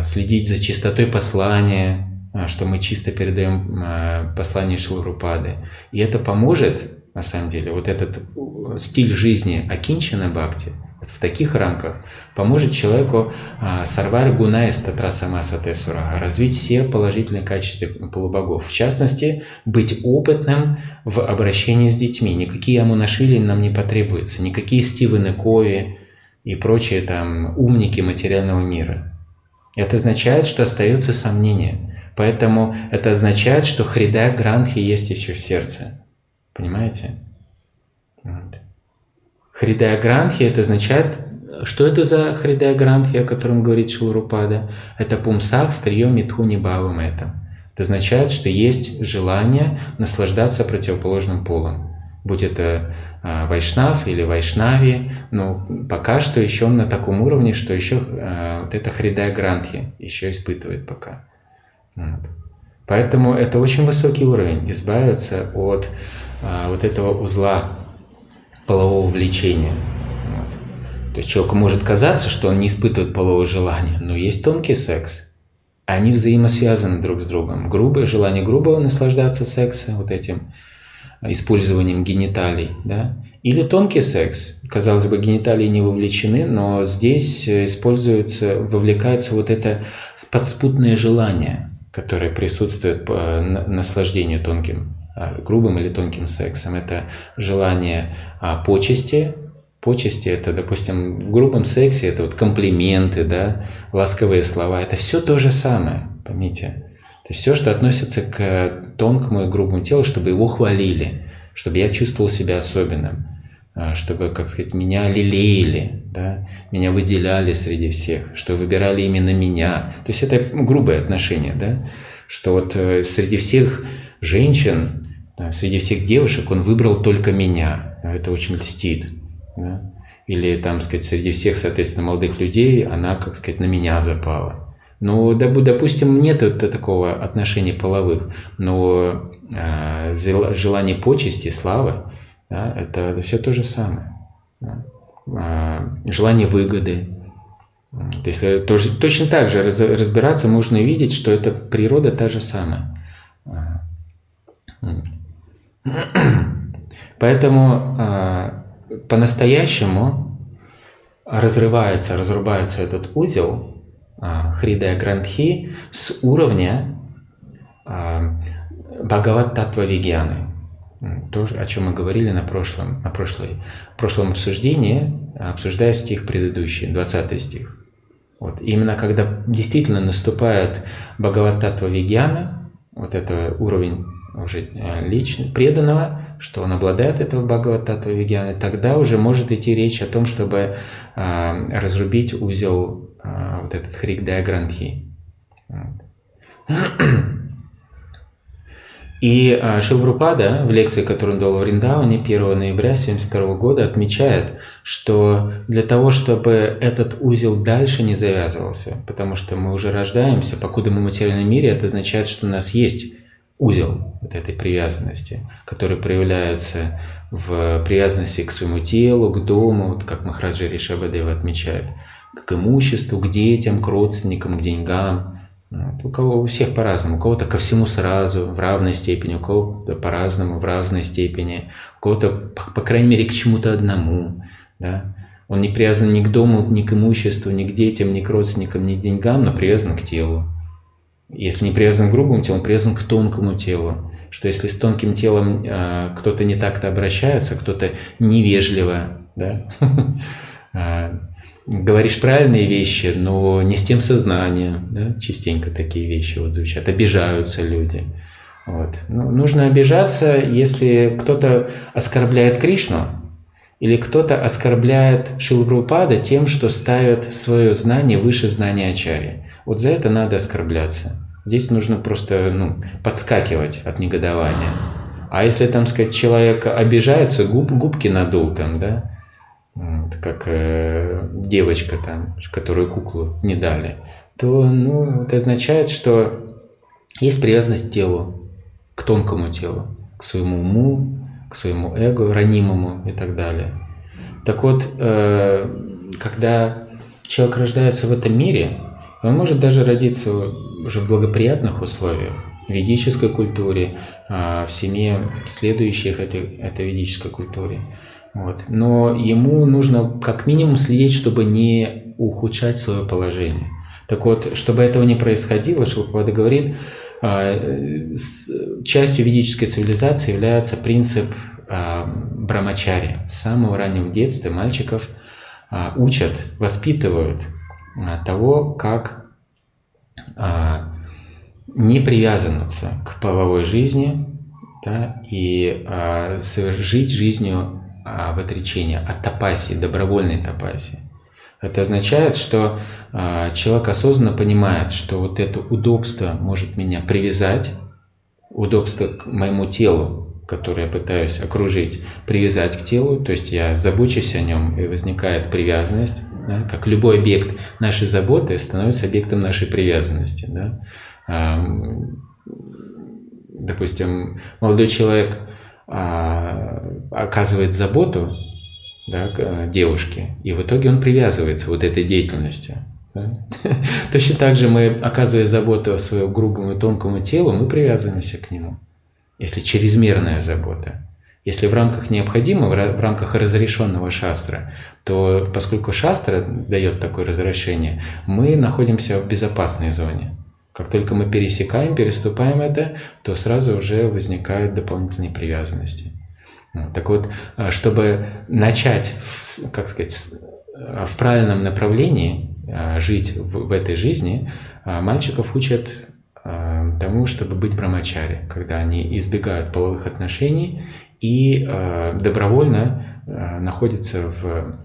следить за чистотой послания, что мы чисто передаем послание Шилрупады. И это поможет на самом деле, вот этот э, стиль жизни Акинчина Бхакти, в таких рамках поможет человеку а, сарвар гуна из татрасамаса тесура, развить все положительные качества полубогов. В частности, быть опытным в обращении с детьми. Никакие амунашвили нам не потребуются, никакие Стивены Кови и прочие там умники материального мира. Это означает, что остается сомнение. Поэтому это означает, что Хрида Гранхи есть еще в сердце. Понимаете? Вот. Хридая это означает, что это за Хридая о котором говорит Шилурупада? Это пумсак с трием митхуни бавам это. Это означает, что есть желание наслаждаться противоположным полом. Будь это а, Вайшнав или Вайшнави, но пока что еще он на таком уровне, что еще а, вот это Хридая Грантхи еще испытывает пока. Вот. Поэтому это очень высокий уровень, избавиться от а, вот этого узла полового влечения. Вот. То есть человеку может казаться, что он не испытывает полового желания, но есть тонкий секс. Они взаимосвязаны друг с другом. Грубое желание грубого наслаждаться сексом, вот этим использованием гениталий, да, или тонкий секс. Казалось бы, гениталии не вовлечены, но здесь используется, вовлекается вот это подспутное желание, которое присутствует по наслаждению тонким грубым или тонким сексом. Это желание а, почести. Почести – это, допустим, в грубом сексе это вот комплименты, да, ласковые слова. Это все то же самое, поймите. То есть все, что относится к тонкому и грубому телу, чтобы его хвалили, чтобы я чувствовал себя особенным, а, чтобы, как сказать, меня лелеяли, да, меня выделяли среди всех, что выбирали именно меня. То есть это грубое отношение, да, что вот э, среди всех женщин Да? Среди всех девушек он выбрал только меня. Это очень льстит. Да? Или, там, сказать, среди всех, соответственно, молодых людей она, как сказать, на меня запала. Ну, допустим, нет такого отношения половых, но э, желание почести, славы, да, это, это все то же самое. Да. Э, желание выгоды. Если тоже, точно так же разбираться, можно видеть, что это природа та же самая. Поэтому э, по-настоящему разрывается, разрубается этот узел э, Хридая Грандхи с уровня э, Бхагават Татва. То, о чем мы говорили на прошлом, на прошлой, прошлом обсуждении, обсуждая стих предыдущий, 20 стих. Вот. именно когда действительно наступает Бхагават Татва Вигьяна, вот это уровень уже э, лично преданного, что он обладает этого Бхагавататва Вигьяны, тогда уже может идти речь о том, чтобы э, разрубить узел э, вот этот Хригдая Грантхи. И э, Шилврупада в лекции, которую он дал в Риндаване 1 ноября 1972 года, отмечает, что для того, чтобы этот узел дальше не завязывался, потому что мы уже рождаемся, покуда мы в материальном мире, это означает, что у нас есть узел вот этой привязанности, который проявляется в привязанности к своему телу, к дому, вот как Махараджа Ришабадева отмечает, к имуществу, к детям, к родственникам, к деньгам. Вот. У кого у всех по-разному, у кого-то ко всему сразу в равной степени, у кого-то по-разному в разной степени, у кого-то, по, по крайней мере, к чему-то одному. Да? Он не привязан ни к дому, ни к имуществу, ни к детям, ни к родственникам, ни к деньгам, но привязан к телу. Если не привязан к грубому телу, он привязан к тонкому телу. Что если с тонким телом э, кто-то не так-то обращается, кто-то невежливо, да, а, говоришь правильные вещи, но не с тем сознанием, да, частенько такие вещи вот звучат, обижаются люди. Вот. Ну, нужно обижаться, если кто-то оскорбляет Кришну, или кто-то оскорбляет Шилпрупада тем, что ставит свое знание выше знания Ачари. Вот за это надо оскорбляться. Здесь нужно просто ну, подскакивать от негодования. А если, там сказать, человек обижается, губ, губки надул там, да, вот, как э, девочка там, которую куклу не дали, то ну, это означает, что есть привязанность к телу, к тонкому телу, к своему уму, к своему эго, ранимому и так далее. Так вот, э, когда человек рождается в этом мире, он может даже родиться уже в благоприятных условиях, в ведической культуре, а, в семье следующих этой, этой ведической культуре. Вот. Но ему нужно как минимум следить, чтобы не ухудшать свое положение. Так вот, чтобы этого не происходило, Шилпада говорит, а, частью ведической цивилизации является принцип а, брамачари. С самого раннего детства мальчиков учат, воспитывают – того, как а, не привязываться к половой жизни да, и а, жить жизнью а, в отречении от тапаси, добровольной тапаси. Это означает, что человек осознанно понимает, что вот это удобство может меня привязать, удобство к моему телу, которое я пытаюсь окружить, привязать к телу, то есть я забочусь о нем, и возникает привязанность, да, как любой объект нашей заботы становится объектом нашей привязанности. Да. Допустим, молодой человек а, оказывает заботу да, девушке, и в итоге он привязывается вот этой деятельностью. Точно так же мы, оказывая заботу своему грубому и тонкому телу, мы привязываемся к нему. Если чрезмерная забота. Если в рамках необходимого, в рамках разрешенного шастра, то поскольку шастра дает такое разрешение, мы находимся в безопасной зоне. Как только мы пересекаем, переступаем это, то сразу уже возникают дополнительные привязанности. Так вот, а, чтобы начать, как сказать, в правильном направлении а, жить в, этой жизни, а, мальчиков учат тому, чтобы быть брамачари, когда они избегают половых отношений и э, добровольно э, находится в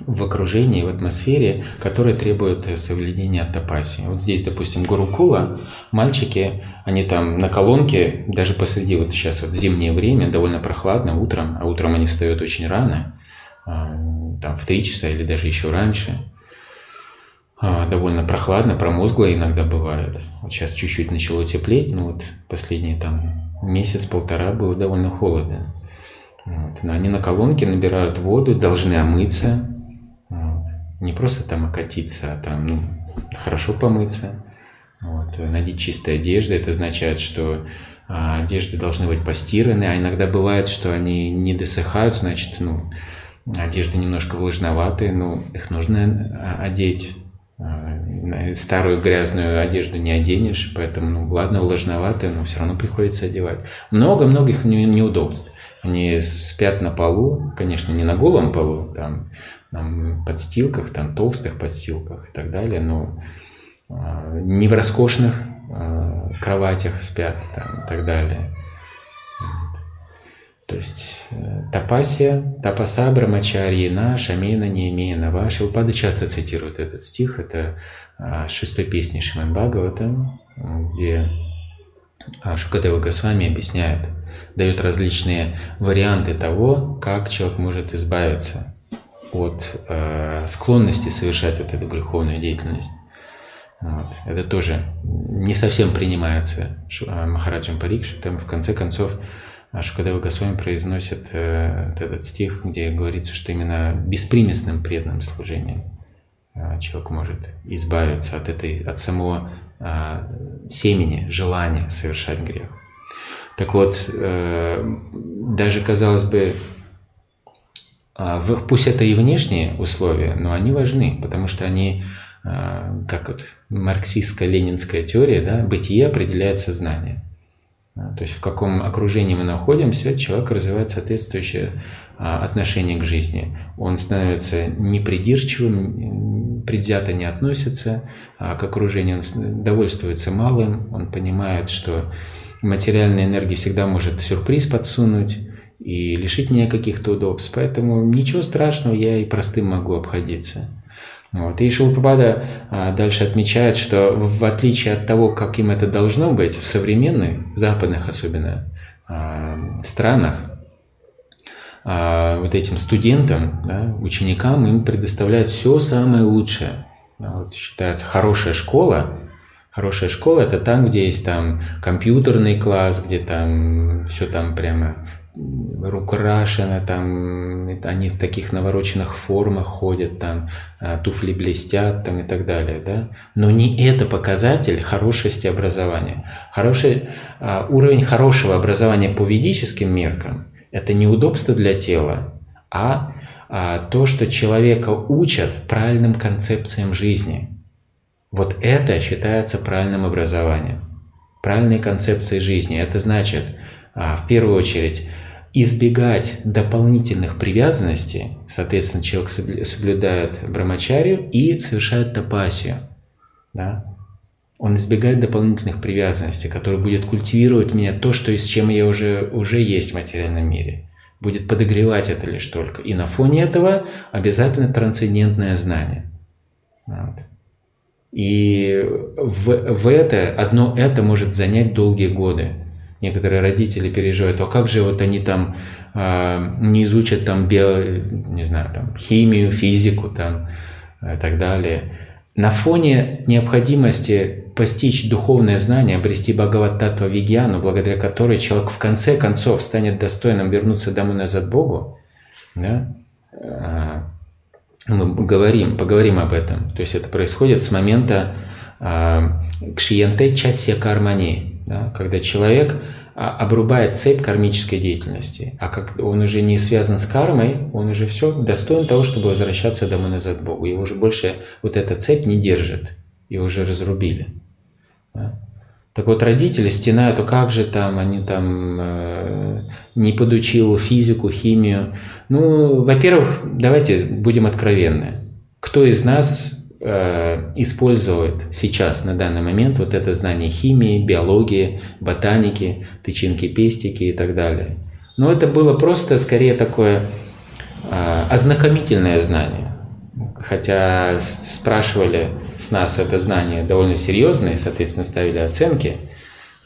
в окружении, в атмосфере, которая требует соблюдения тапаси. Вот здесь, допустим, Гурукула, мальчики, они там на колонке, даже посреди вот сейчас вот зимнее время, довольно прохладно утром, а утром они встают очень рано, а, там в 3 часа или даже еще раньше, а, довольно прохладно, промозгло иногда бывает. Вот сейчас чуть-чуть начало теплеть, но вот последние там месяц-полтора было довольно холодно. Вот. Но они на колонке набирают воду, должны омыться, вот. Не просто там окатиться, а там ну, хорошо помыться. Вот. Надеть чистые одежды, это означает, что а, одежды должны быть постираны, а иногда бывает, что они не досыхают, значит, ну, одежды немножко влажноватые, но их нужно а, одеть. А, старую грязную одежду не оденешь, поэтому, ну, ладно, влажноватые, но все равно приходится одевать. Много многих неудобств. Они спят на полу, конечно, не на голом полу, там там, подстилках, там, толстых подстилках и так далее, но э, не в роскошных э, кроватях спят там, и так далее. То есть э, Тапасия, Тапаса Брамачарьина, Шамена Неемена Ваши. Упады часто цитируют этот стих. Это э, шестой песни Шиман Бхагаватам, где Шукадева Госвами объясняет, дает различные варианты того, как человек может избавиться от э, склонности совершать вот эту греховную деятельность. Вот. Это тоже не совсем принимается э, Махараджем Парикши. Там в конце концов Шукадева Госвами произносит э, этот стих, где говорится, что именно беспримесным преданным служением э, человек может избавиться от, этой, от самого э, семени, желания совершать грех. Так вот, даже, казалось бы, пусть это и внешние условия, но они важны, потому что они, как вот марксистская ленинская теория, да, бытие определяет сознание. А, то есть в каком окружении мы находимся, человек развивает соответствующее отношение к жизни. Он становится непридирчивым, предвзято не относится к окружению, он довольствуется малым, он понимает, что материальная энергия всегда может сюрприз подсунуть, и лишить меня каких-то удобств. Поэтому ничего страшного, я и простым могу обходиться. Вот. И Шилпрапада а, дальше отмечает, что в отличие от того, как им это должно быть в современных, западных особенно а, странах, а, вот этим студентам, да, ученикам им предоставляют все самое лучшее. Вот считается хорошая школа, Хорошая школа это там, где есть там компьютерный класс, где там все там прямо украшено, там они в таких навороченных формах ходят, там а, туфли блестят там и так далее, да. Но не это показатель хорошести образования. Хороший, а, уровень хорошего образования по ведическим меркам – это не удобство для тела, а, а то, что человека учат правильным концепциям жизни. Вот это считается правильным образованием. Правильной концепцией жизни. Это значит, в первую очередь, избегать дополнительных привязанностей, соответственно, человек соблюдает брамачарию и совершает тапасию. Да? Он избегает дополнительных привязанностей, которые будет культивировать меня то, что, с чем я уже, уже есть в материальном мире. Будет подогревать это лишь только. И на фоне этого обязательно трансцендентное знание. Вот. И в, в это, одно это может занять долгие годы некоторые родители переживают, а как же вот они там э, не изучат там био, не знаю, там химию, физику там и так далее. На фоне необходимости постичь духовное знание, обрести Бхагават-татва Вигьяну, благодаря которой человек в конце концов станет достойным вернуться домой назад Богу, да, мы говорим, поговорим об этом. То есть это происходит с момента кшиянте часья кармани, да, когда человек а, обрубает цепь кармической деятельности, а как он уже не связан с кармой, он уже все достоин того, чтобы возвращаться домой назад к Богу. Его уже больше вот эта цепь не держит, и уже разрубили. Да. Так вот, родители стенают, а как же там, они там э, не подучил физику, химию. Ну, во-первых, давайте будем откровенны. Кто из нас Э, использовать сейчас, на данный момент, вот это знание химии, биологии, ботаники, тычинки, пестики и так далее. Но это было просто скорее такое э, ознакомительное знание. хотя спрашивали с нас это знание довольно серьезное, соответственно, ставили оценки,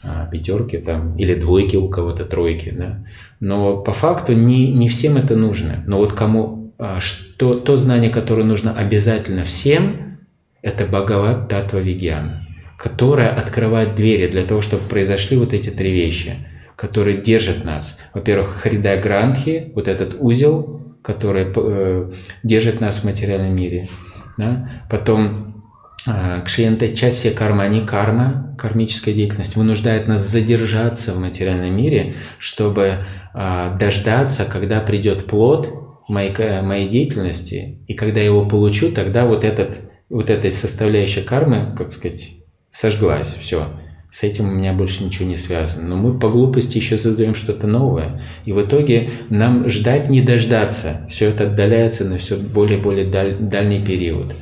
а, пятерки там, или двойки у кого-то, тройки, да. Но по факту не, не всем это нужно. Но вот кому, что, то знание, которое нужно обязательно всем, это Бхагават Татва Вигьяна, которое открывает двери для того, чтобы произошли вот эти три вещи, которые держат нас. Во-первых, Харидая Грантхи, вот этот узел, который э, держит нас в материальном мире. Да? Потом э, Кшиенте Часия Кармани Карма, кармическая деятельность, вынуждает нас задержаться в материальном мире, чтобы э, дождаться, когда придет плод моей, моей деятельности, и когда я его получу, тогда вот, этот, вот эта составляющая кармы, как сказать, сожглась, все с этим у меня больше ничего не связано. Но мы по глупости еще создаем что-то новое. И в итоге нам ждать не дождаться. Все это отдаляется на все более более даль, дальний период.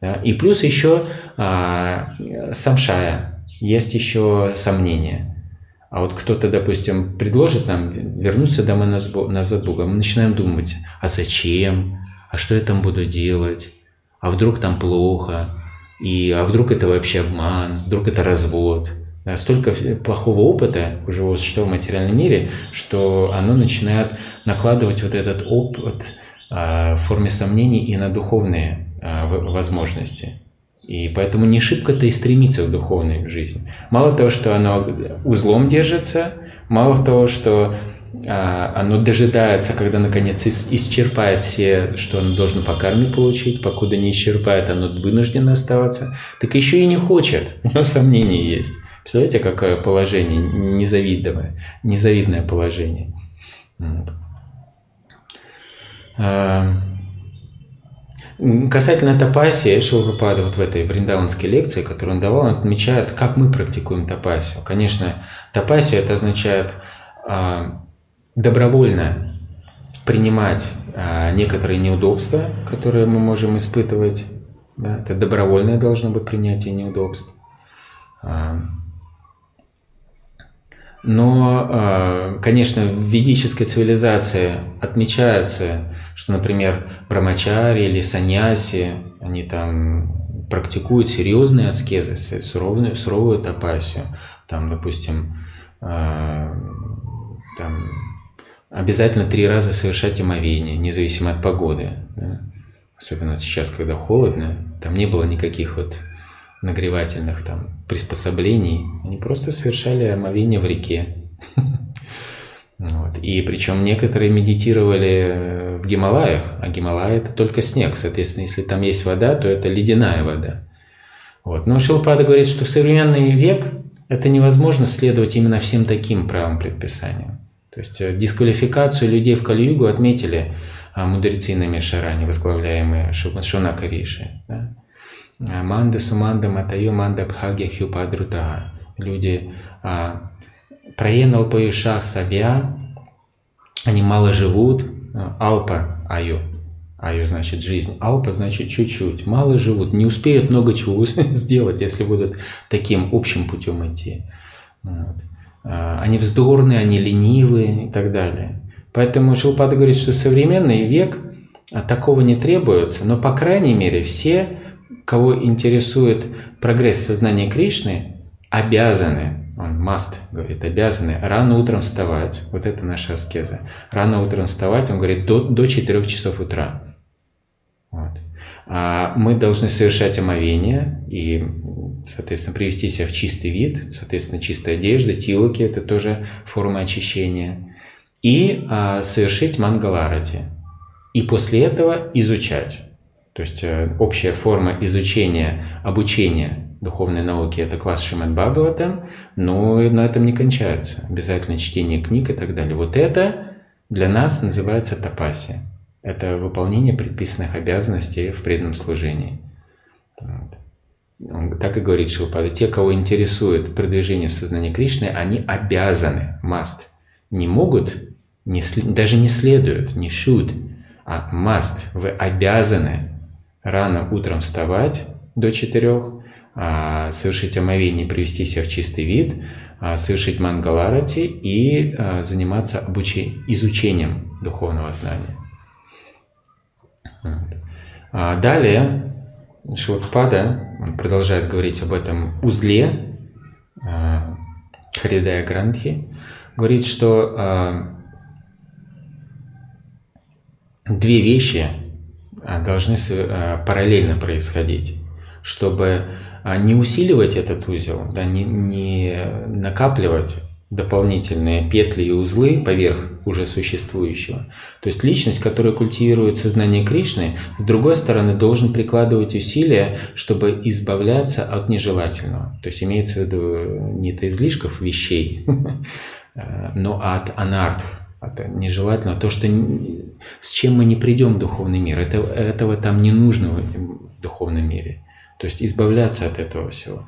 Да? И плюс еще а, самшая. Есть еще сомнения. А вот кто-то, допустим, предложит нам вернуться домой назад Бога. Мы начинаем думать, а зачем? А что я там буду делать? А вдруг там плохо? И, а вдруг это вообще обман? Вдруг это развод? столько плохого опыта уже вот в материальном мире, что оно начинает накладывать вот этот опыт а, в форме сомнений и на духовные а, возможности. И поэтому не шибко-то и стремиться в духовную жизнь. Мало того, что оно узлом держится, мало того, что а, оно дожидается, когда наконец исчерпает все, что оно должно по карме получить, покуда не исчерпает, оно вынуждено оставаться, так еще и не хочет, у него сомнения есть. Представляете, какое положение незавидное, незавидное положение. А, касательно тапаси, Шилпрапада вот в этой вриндаванской лекции, которую он давал, он отмечает, как мы практикуем тапасию. Конечно, тапасию это означает а, добровольно принимать а, некоторые неудобства, которые мы можем испытывать. Да, это добровольное должно быть принятие неудобств. Но, а, конечно, в ведической цивилизации отмечается, что, например, брамачари или саньяси, они там практикуют серьезные аскезы, суровую, суровую тапасию. Там, допустим, а, там, обязательно три раза совершать омовение, независимо от погоды. Особенно сейчас, когда холодно, там не было никаких вот нагревательных там приспособлений, они просто совершали омовение в реке. Вот. И причем некоторые медитировали в Гималаях, а Гималай это только снег. Соответственно, если там есть вода, то это ледяная вода. Вот. Но Шилпрада говорит, что в современный век это невозможно следовать именно всем таким правым предписаниям. То есть э, дисквалификацию людей в Калиюгу отметили а, мудрецы на Мешаране, возглавляемые Шунака Риши. Да? Манда суманда матаю манда бхагя хюпадрутага. Люди а, проенал сабья, они мало живут, алпа аю. Аю значит жизнь, алпа значит чуть-чуть, мало живут, не успеют много чего сделать, если будут таким общим путем идти. Вот. А, они вздорные, они ленивые и так далее. Поэтому Шилпада говорит, что современный век такого не требуется, но по крайней мере все кого интересует прогресс сознания Кришны, обязаны, он must, говорит, обязаны рано утром вставать. Вот это наша аскеза. Рано утром вставать, он говорит, до, до 4 часов утра. Вот. А мы должны совершать омовение и, соответственно, привести себя в чистый вид, соответственно, чистая одежда, тилоки – это тоже форма очищения. И а, совершить мангаларати. И после этого изучать. То есть э, общая форма изучения, обучения духовной науки – это класс Шимад Бхагавата, но на этом не кончается. Обязательно чтение книг и так далее. Вот это для нас называется тапасия. Это выполнение предписанных обязанностей в преданном служении. Вот. Он так и говорит Шилпада. Те, кого интересует продвижение в сознании Кришны, они обязаны, must. Не могут, не, даже не следуют, не should, а must. Вы обязаны рано утром вставать до 4, а, совершить омовение, привести себя в чистый вид, а, совершить мангаларати и а, заниматься обучением, изучением духовного знания. Далее Шилапада, продолжает говорить об этом узле Харидая Грандхи, говорит, что две вещи должны параллельно происходить, чтобы не усиливать этот узел, да, не, не накапливать дополнительные петли и узлы поверх уже существующего. То есть личность, которая культивирует сознание Кришны, с другой стороны, должен прикладывать усилия, чтобы избавляться от нежелательного. То есть имеется в виду не от излишков вещей, но от анартх, от нежелательного, то, что с чем мы не придем в духовный мир. Это, этого там не нужно в, в духовном мире. То есть избавляться от этого всего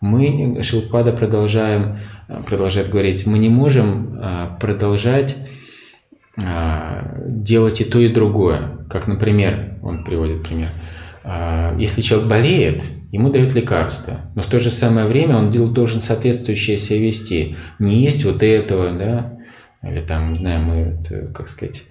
мы, Шилпада, продолжаем, продолжает говорить, мы не можем а, продолжать а, делать и то, и другое. Как, например, он приводит пример, если человек болеет, ему дают лекарство, но в то же самое время он должен соответствующее себя вести. Не есть вот этого, да, или там, не знаю, мы, как сказать,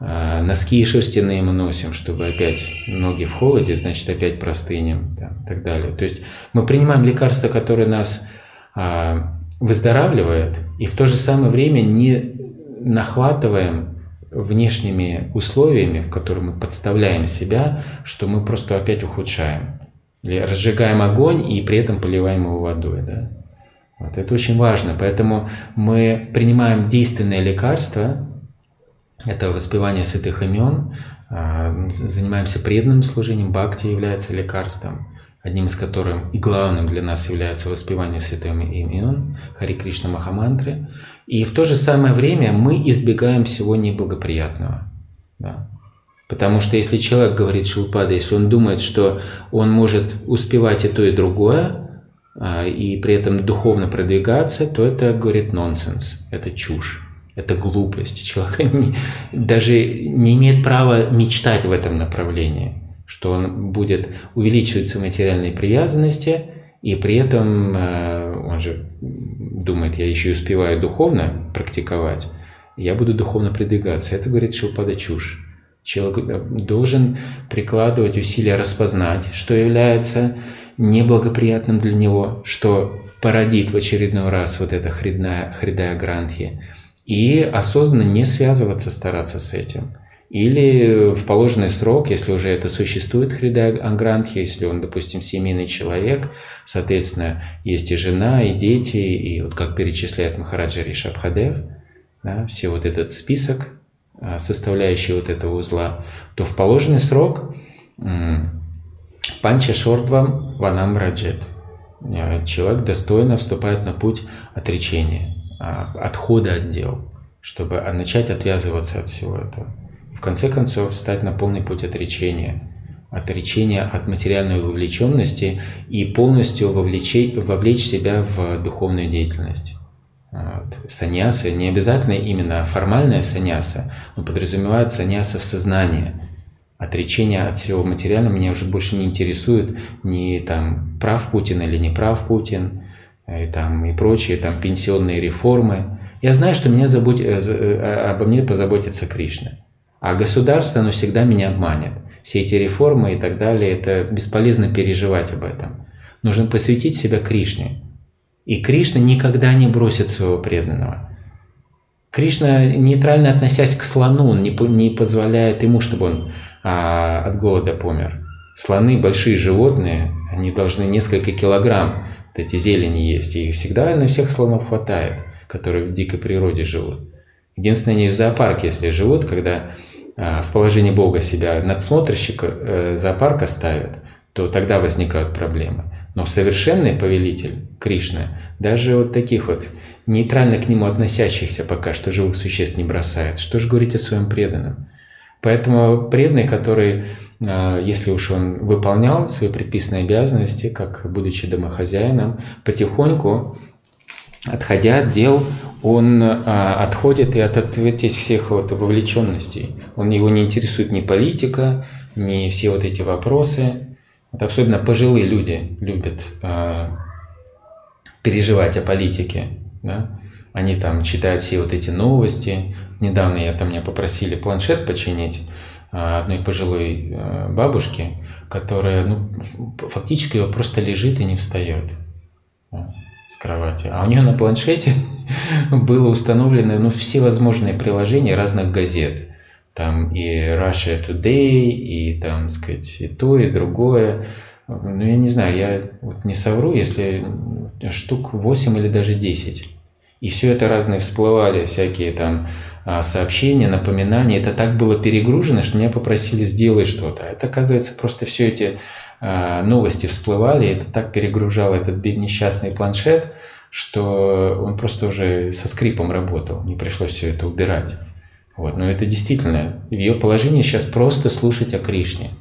а, носки шерстяные мы носим, чтобы опять ноги в холоде, значит опять простынем там, и так далее. То есть мы принимаем лекарства, которые нас а, выздоравливают, и в то же самое время не нахватываем внешними условиями, в которые мы подставляем себя, что мы просто опять ухудшаем. Или разжигаем огонь и при этом поливаем его водой. Да? Вот, это очень важно. Поэтому мы принимаем действенное лекарство, это воспевание святых имен, а, занимаемся преданным служением, бхакти является лекарством, одним из которых и главным для нас является воспевание святых имен, Хари Кришна Махамантры. И в то же самое время мы избегаем всего неблагоприятного. Да. Потому что если человек говорит Шилпада, если он думает, что он может успевать и то, и другое, и при этом духовно продвигаться, то это, говорит, нонсенс, это чушь. Это глупость. Человек не, даже не имеет права мечтать в этом направлении, что он будет увеличиваться в материальной привязанности, и при этом э, он же думает, я еще и успеваю духовно практиковать, я буду духовно продвигаться. Это, говорит Шилпада, чушь. Человек э, должен прикладывать усилия распознать, что является неблагоприятным для него, что породит в очередной раз вот эта хридная, хридая грантхи, и осознанно не связываться, стараться с этим. Или в положенный срок, если уже это существует Хрида Ангрантхи, если он, допустим, семейный человек, соответственно, есть и жена, и дети, и вот как перечисляет Махараджа Ришабхадев, да, все вот этот список, а, составляющий вот этого узла, то в положенный срок Панча Шордвам Ванам Раджет. Человек достойно вступает на путь отречения. А, отхода от дел, чтобы начать отвязываться от всего этого. В конце концов, стать на полный путь отречения, отречения от материальной вовлеченности и полностью вовлечь, вовлечь себя в духовную деятельность. Вот. Саньяса не обязательно именно формальная саньяса, но подразумевает саньяса в сознании. Отречение от всего материального меня уже больше не интересует ни там прав Путин или не прав Путин, и, там, и прочие там, пенсионные реформы. Я знаю, что меня забудь, э, э, обо мне позаботится Кришна. А государство, оно всегда меня обманет. Все эти реформы и так далее, это бесполезно переживать об этом. Нужно посвятить себя Кришне. И Кришна никогда не бросит своего преданного. Кришна, нейтрально относясь к слону, не, не позволяет ему, чтобы он а, от голода помер. Слоны – большие животные, они должны несколько килограмм эти зелени есть, и всегда на всех слонов хватает, которые в дикой природе живут. Единственное, они в зоопарке, если живут, когда а, в положении Бога себя надсмотрщика э, зоопарка ставят, то тогда возникают проблемы. Но совершенный повелитель, Кришна, даже вот таких вот нейтрально к нему относящихся пока что живых существ не бросает. Что же говорить о своем преданном? Поэтому преданный, который а, если уж он выполнял свои предписанные обязанности, как будучи домохозяином, потихоньку, отходя от дел, он а, отходит и от, этих всех вот вовлеченностей. Он его не интересует ни политика, ни все вот эти вопросы. Вот особенно пожилые люди любят а, переживать о политике. Да? Они там читают все вот эти новости. Недавно я там меня попросили планшет починить. одной пожилой бабушки, которая ну, фактически просто лежит и не встает с кровати. А у нее на планшете было установлено ну, все возможные приложения разных газет. Там и Russia Today, и там, сказать, и то, и другое. Ну, я не знаю, я вот не совру, если штук 8 или даже 10. И все это разные всплывали, всякие там а, сообщения, напоминания. Это так было перегружено, что меня попросили сделать что-то. Это, оказывается, просто все эти а, новости всплывали, это так перегружал этот несчастный планшет, что он просто уже со скрипом работал, не пришлось все это убирать. Вот. Но это действительно, ее положении сейчас просто слушать о Кришне.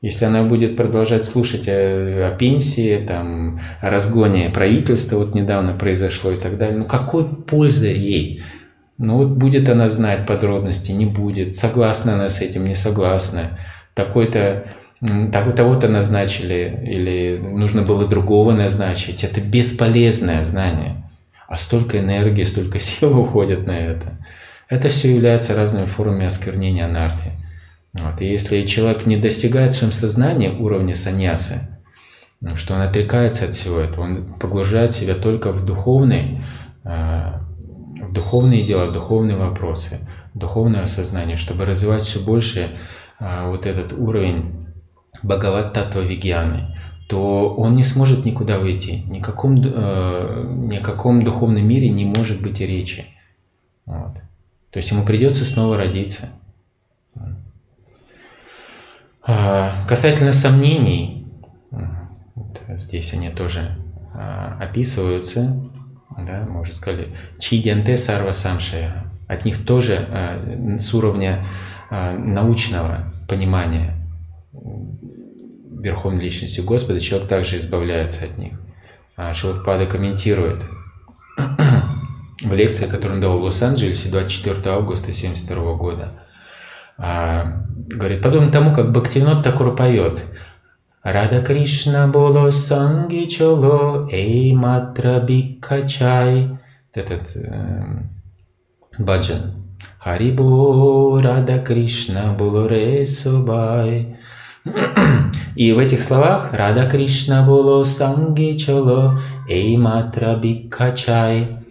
Если она будет продолжать слушать о, о пенсии, там, о разгоне правительства, вот недавно произошло и так далее, ну какой пользы ей? Ну вот будет она знать подробности, не будет, согласна она с этим, не согласна. Такой-то того-то назначили или нужно было другого назначить. Это бесполезное знание. А столько энергии, столько сил уходит на это. Это все является разными формами осквернения анархии. Вот. И если человек не достигает в своем сознании уровня саньясы, ну, что он отрекается от всего этого, он погружает себя только в духовные, э, в духовные дела, в духовные вопросы, в духовное осознание, чтобы развивать все больше э, вот этот уровень Бхагават Татва Вигьяны, то он не сможет никуда выйти. Ни о каком, э, ни о каком духовном мире не может быть и речи. То есть ему придется снова родиться. А, касательно сомнений, вот здесь они тоже а, описываются, да, мы уже сказали, чидянте сарва самшая, от них тоже а, с уровня научного понимания Верховной Личности Господа, человек также избавляется от них. Шилапада комментирует в лекции, которую он дал в Лос-Анджелесе 24 августа 1972 года. А, говорит, подобно тому, как Бхактивинод Такур поет Рада Кришна Боло Санги Чоло Эй Матра Бикачай этот э, баджан. Харибо Рада Кришна Боло Ре и в этих словах Рада Кришна Боло Санги Чоло Эй Матра Бикачай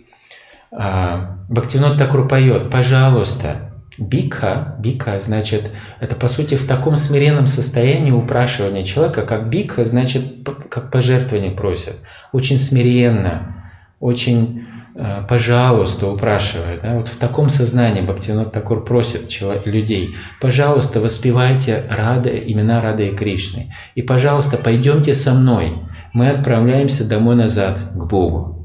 Бхактивинод Такур поет, пожалуйста, бикха, бикха значит, это по сути в таком смиренном состоянии упрашивания человека, как бикха, значит, как пожертвование просят. Очень смиренно, очень э, пожалуйста, упрашивает. Да? Вот в таком сознании Бхактивинод Такур просит людей, пожалуйста, воспевайте Рада, имена Рады и Кришны. И, пожалуйста, пойдемте со мной. Мы отправляемся домой назад к Богу.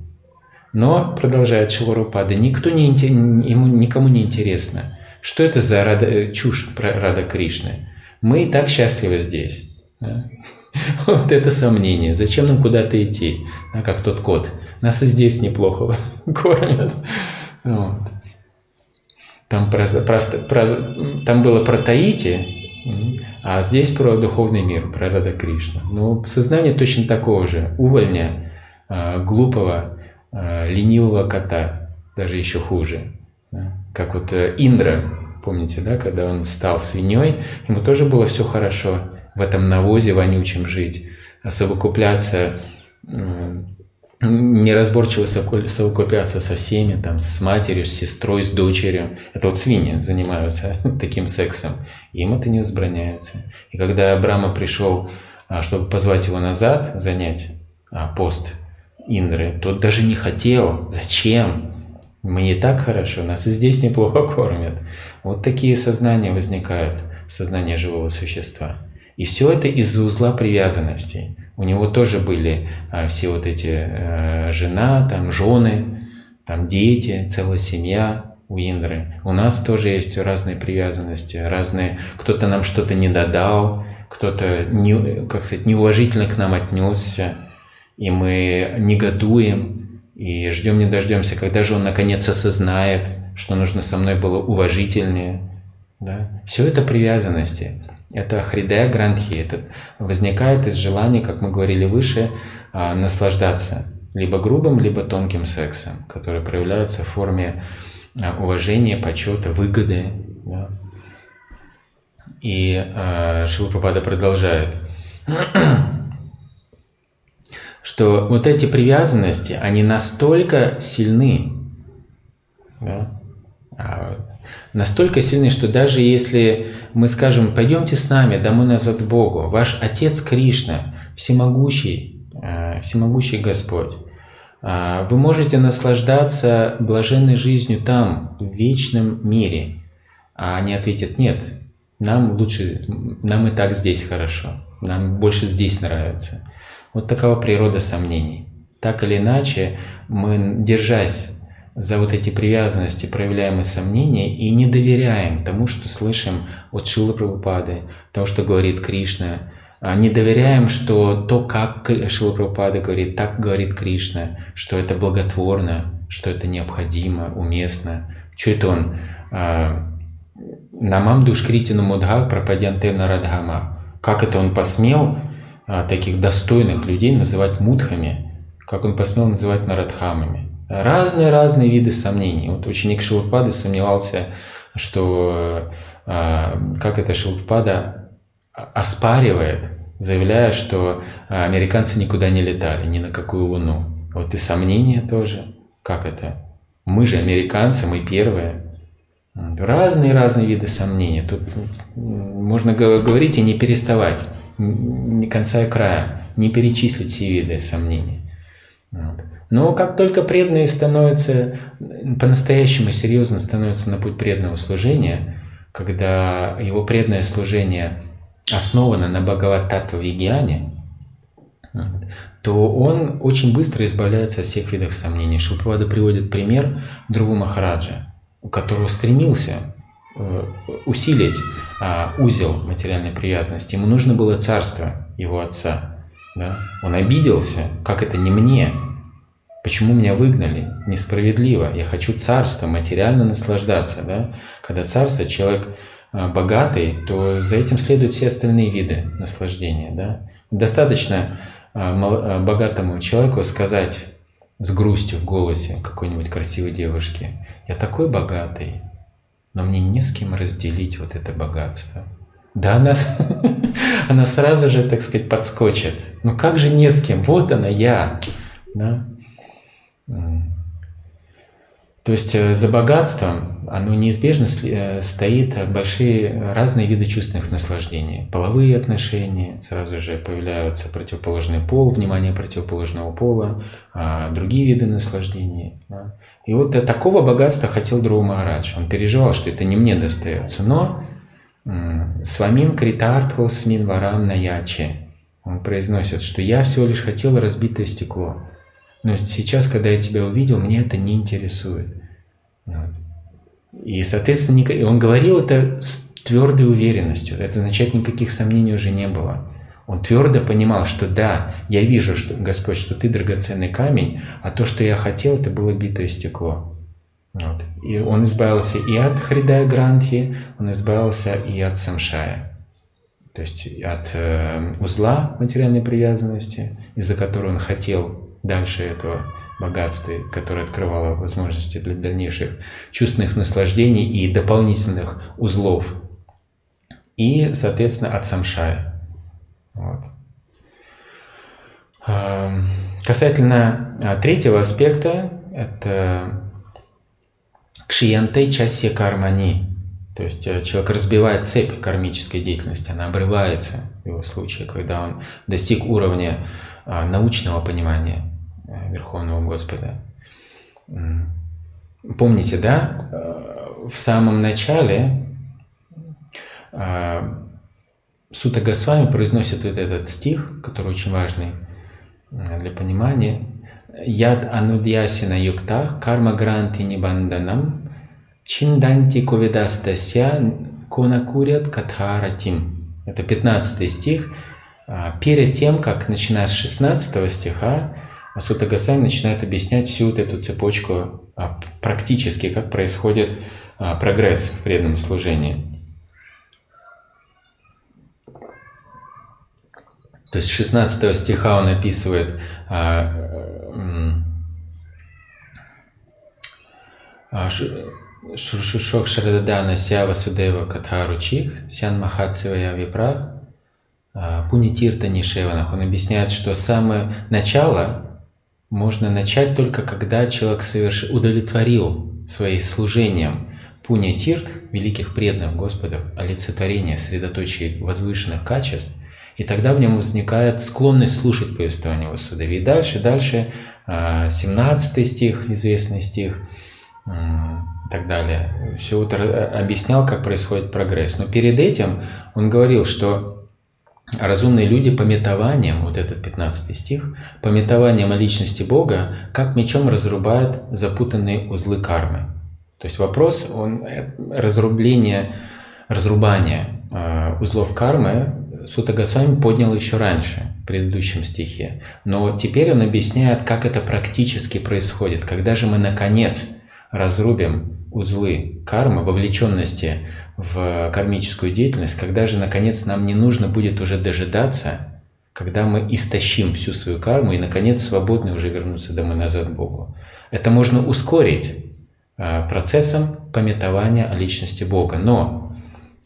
Но, продолжает Шиларупада, никто не, ему, никому не интересно, что это за рада, э, чушь про Рада Кришны. Мы и так счастливы здесь. Да? Вот это сомнение. Зачем нам куда-то идти? А как тот кот. Нас и здесь неплохо кормят. Вот. Там, про, про, про, там было про Таити, а здесь про духовный мир, про Рада Кришну. Но сознание точно такого же. Увольня, а, глупого, ленивого кота, даже еще хуже. Как вот э, Индра, помните, да, когда он стал свиньей, ему тоже было все хорошо в этом навозе вонючем жить, а совокупляться, неразборчиво совокупляться со всеми, там, с матерью, с сестрой, с дочерью. Это вот свиньи занимаются таким сексом. Им это не возбраняется. И когда Брама пришел, а, чтобы позвать его назад, занять а, пост Индры. Тот даже не хотел. Зачем? Мне и так хорошо, нас и здесь неплохо кормят. Вот такие сознания возникают, сознание живого существа. И все это из-за узла привязанностей. У него тоже были а, все вот эти а, жена, там жены, там дети, целая семья у Индры. У нас тоже есть разные привязанности, разные. Кто-то нам что-то не додал, кто-то, не, как сказать, неуважительно к нам отнесся и мы негодуем, и ждем не дождемся, когда же он наконец осознает, что нужно со мной было уважительнее. Да? Все это привязанности. Это хридая грантхи. Это возникает из желания, как мы говорили выше, а, наслаждаться либо грубым, либо тонким сексом, который проявляется в форме а, уважения, почета, выгоды. Да? И э, Шилпрапада продолжает, что вот эти привязанности, они настолько сильны, да, а, настолько сильны, что даже если мы скажем, пойдемте с нами домой назад к Богу, ваш Отец Кришна, всемогущий, э, всемогущий Господь, а, вы можете наслаждаться блаженной жизнью там, в вечном мире. А они ответят, нет, нам лучше, нам и так здесь хорошо, нам больше здесь нравится. Вот такова природа сомнений. Так или иначе, мы, держась за вот эти привязанности, проявляем и сомнения и не доверяем тому, что слышим от Шилы Прабхупады, тому, что говорит Кришна, а, не доверяем, что то, как Шила Прабхупада говорит, так говорит Кришна, что это благотворно, что это необходимо, уместно. Что это он? А, Намам душкритину мудха пропадянтевна радхама. Как это он посмел таких достойных людей называть мудхами? Как он посмел называть нарадхамами? Разные-разные виды сомнений. Вот ученик Шилупады сомневался, что как это Шилупада оспаривает, заявляя, что американцы никуда не летали, ни на какую луну. Вот и сомнения тоже. Как это? Мы же американцы, мы первые. Разные-разные виды сомнений. Тут можно говорить и не переставать, ни конца и края, не перечислить все виды сомнений. Вот. Но как только преданные становятся, по-настоящему серьезно становятся на путь преданного служения, когда его преданное служение основано на Бхагават-таттва Вигьяне, то он очень быстро избавляется от всех видов сомнений. Шилпрапада приводит пример Другу Махараджа у которого стремился усилить а, узел материальной привязанности. Ему нужно было царство его отца. Да? Он обиделся, как это не мне, почему меня выгнали, несправедливо, я хочу царство, материально наслаждаться. Да? Когда царство, человек а, богатый, то за этим следуют все остальные виды наслаждения. Да? Достаточно а, богатому человеку сказать с грустью в голосе какой-нибудь красивой девушки, я такой богатый, но мне не с кем разделить вот это богатство. Да, она, она сразу же, так сказать, подскочит. Ну как же не с кем? Вот она, я. Да? То есть э, за богатством оно неизбежно э, стоит большие разные виды чувственных наслаждений. Половые отношения, сразу же появляются противоположный пол, внимание противоположного пола, а другие виды наслаждений. И вот такого богатства хотел Друу Махарадж. Он переживал, что это не мне достается. Но «Свамин критартхо смин варам наяче» он произносит, что я всего лишь хотел разбитое стекло. Но сейчас, когда я тебя увидел, мне это не интересует. Вот. И, соответственно, он говорил это с твердой уверенностью. Это означает, никаких сомнений уже не было. Он твердо понимал, что да, я вижу, что, Господь, что ты драгоценный камень, а то, что я хотел, это было битое стекло. Вот. И он избавился и от Хридая Грандхи, он избавился и от Самшая. То есть от э, узла материальной привязанности, из-за которой он хотел дальше этого богатства, которое открывало возможности для дальнейших чувственных наслаждений и дополнительных узлов. И, соответственно, от Самшая. Вот. Касательно а, третьего аспекта, это кшиянте часе кармани. То есть э, человек разбивает цепь кармической деятельности, она обрывается в его случае, когда он достиг уровня а, научного понимания Верховного Господа. Помните, да, э, в самом начале Сута Госвами произносит вот этот стих, который очень важный э, для понимания. Яд анудьясина юктах карма гранти нибанданам чинданти ковидастася конакурят катхаратим. Это 15 стих. Перед тем, как, начиная с 16 стиха, Сута Госвами начинает объяснять всю вот эту цепочку а, практически, как происходит а, прогресс в преданном служении. То есть 16 стиха он описывает а, Шушушок Шрададана Сява Судева Катхаручих, Сян Махатсивая Випрах, Пунитирта Нишеванах. Он объясняет, что самое начало можно начать только когда человек соверш... удовлетворил своим служением Пуня Тирт, великих преданных Господов, олицетворение, средоточие возвышенных качеств, и тогда в нем возникает склонность слушать повествование Васудеви. И дальше, дальше, 17 а, стих, известный стих, и так далее. Все это объяснял, как происходит прогресс. Но перед этим он говорил, что разумные люди пометованием, вот этот 15 стих, пометованием о личности Бога, как мечом разрубают запутанные узлы кармы. То есть вопрос, он, э, разрубление, разрубание э, узлов кармы Сута Госвами поднял еще раньше, в предыдущем стихе. Но теперь он объясняет, как это практически происходит. Когда же мы, наконец, разрубим узлы кармы, вовлеченности в кармическую деятельность, когда же, наконец, нам не нужно будет уже дожидаться, когда мы истощим всю свою карму и, наконец, свободны уже вернуться домой назад к Богу. Это можно ускорить Э, процессом пометования о личности Бога. Но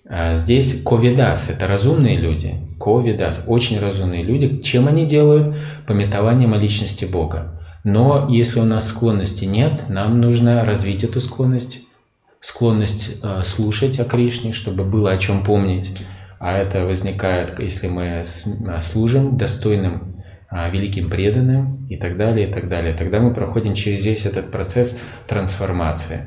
э, здесь ковидас – это разумные люди. Ковидас – очень разумные люди. Чем они делают? Пометованием о личности Бога. Но если у нас склонности нет, нам нужно развить эту склонность, склонность э, слушать о Кришне, чтобы было о чем помнить. А это возникает, если мы служим достойным а, великим преданным и так далее, и так далее. Тогда мы проходим через весь этот процесс трансформации.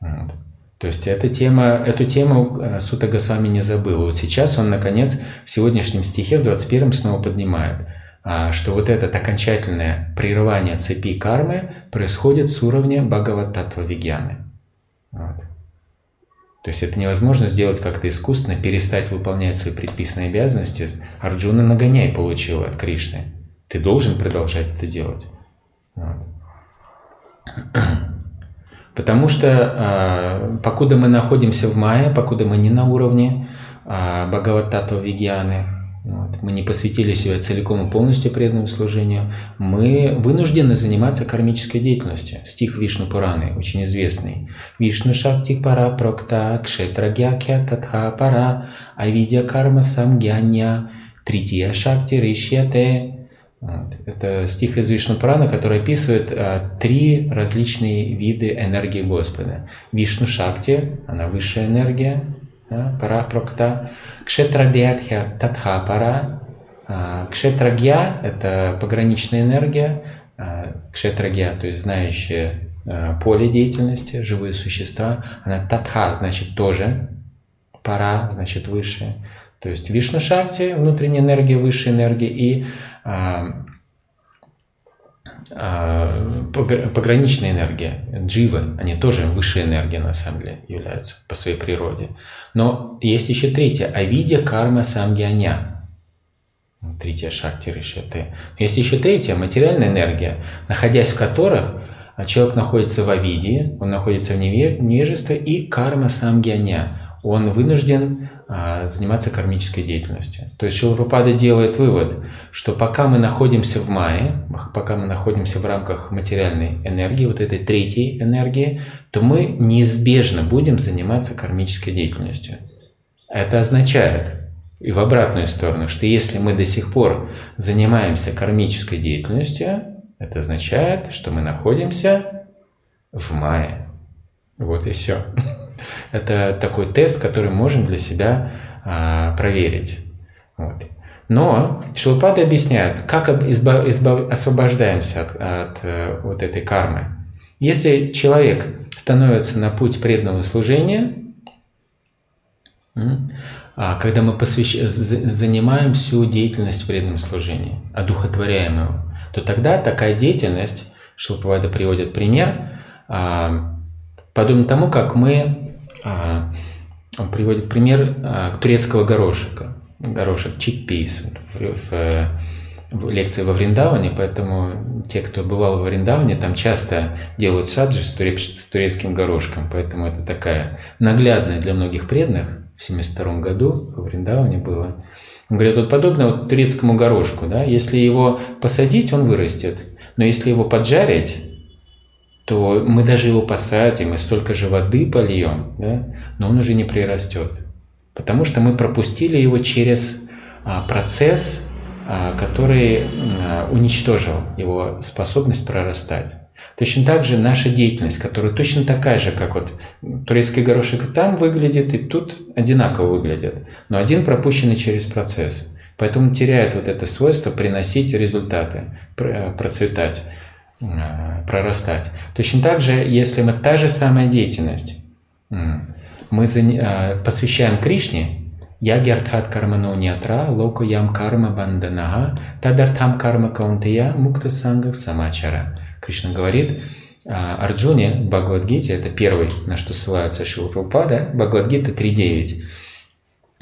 Вот. То есть эта тема, эту тему э, Сута Госвами не забыл. Вот сейчас он, наконец, в сегодняшнем стихе, в 21 снова поднимает, что вот это окончательное прерывание цепи кармы происходит с уровня Бхагавататва Вигьяны. Вот. То есть это невозможно сделать как-то искусственно, перестать выполнять свои предписанные обязанности. Арджуна нагоняй получил от Кришны. Ты должен продолжать это делать. Вот. Потому что э, покуда мы находимся в мае, покуда мы не на уровне э, Бхагавататва Вигьяны, вот, мы не посвятили себя целиком и полностью преданному служению, мы вынуждены заниматься кармической деятельностью. Стих Вишну Пураны, очень известный. Вишну Шакти Пара Прокта Кшетра Гякя Татха Пара Авидя Карма Самгянья Трития Шакти Ришьяте вот. Это стих из Вишну Прана, который описывает а, три различные виды энергии Господа. Вишну Шакти, она высшая энергия, да, пара прокта. Кшетрадьятхя татха пара. А, кшетрагья – это пограничная энергия. А, кшетрагья, то есть знающая а, поле деятельности, живые существа. Она татха, значит тоже. Пара, значит выше. То есть Вишну Шакти, внутренняя энергия, высшая энергия и пограничная энергия, дживы, они тоже высшая энергия на самом деле являются по своей природе. Но есть еще третья, авидя карма самгианя. Третья шакти ришеты. Есть еще третья, материальная энергия, находясь в которых человек находится в авидии, он находится в невежестве и карма самгианя. Он вынужден а, заниматься кармической деятельностью. То есть Шилапрапада делает вывод, что пока мы находимся в мае, пока мы находимся в рамках материальной энергии, вот этой третьей энергии, то мы неизбежно будем заниматься кармической деятельностью. Это означает, и в обратную сторону, что если мы до сих пор занимаемся кармической деятельностью, это означает, что мы находимся в мае. Вот и все. Это такой тест, который можем для себя а, проверить. Вот. Но Шилпады объясняет, как избав, избав, освобождаемся от, от э, вот этой кармы. Если человек становится на путь преданного служения, а, когда мы посвящ... занимаем всю деятельность в преданном служении, одухотворяем его, то тогда такая деятельность, Шилпавада приводит пример, а, подобно тому, как мы он приводит пример а, турецкого горошека. Горошек чиппейс в, в лекции во Вриндаване, поэтому те, кто бывал во Вриндаване, там часто делают саджи с, с турецким горошком, поэтому это такая наглядная для многих преданных. В 72 году во Вриндаване было. Он говорит, вот подобно вот турецкому горошку, да, если его посадить, он вырастет, но если его поджарить, то мы даже его посадим и столько же воды польем, да, но он уже не прирастет. Потому что мы пропустили его через а, процесс, а, который а, уничтожил его способность прорастать. Точно так же наша деятельность, которая точно такая же, как вот турецкий горошек там выглядит, и тут одинаково выглядит, но один пропущенный через процесс. Поэтому теряет вот это свойство приносить результаты, процветать, прорастать. Точно так же, если мы та же самая деятельность, мы посвящаем Кришне, Яги артхат кармано нятра, локо ям карма банданага, тадартхам карма каунтия мукта санга самачара. Кришна говорит, а, Арджуне в Бхагавадгите, это первый, на что ссылается Шила Прабхупада, Бхагавадгита 3.9,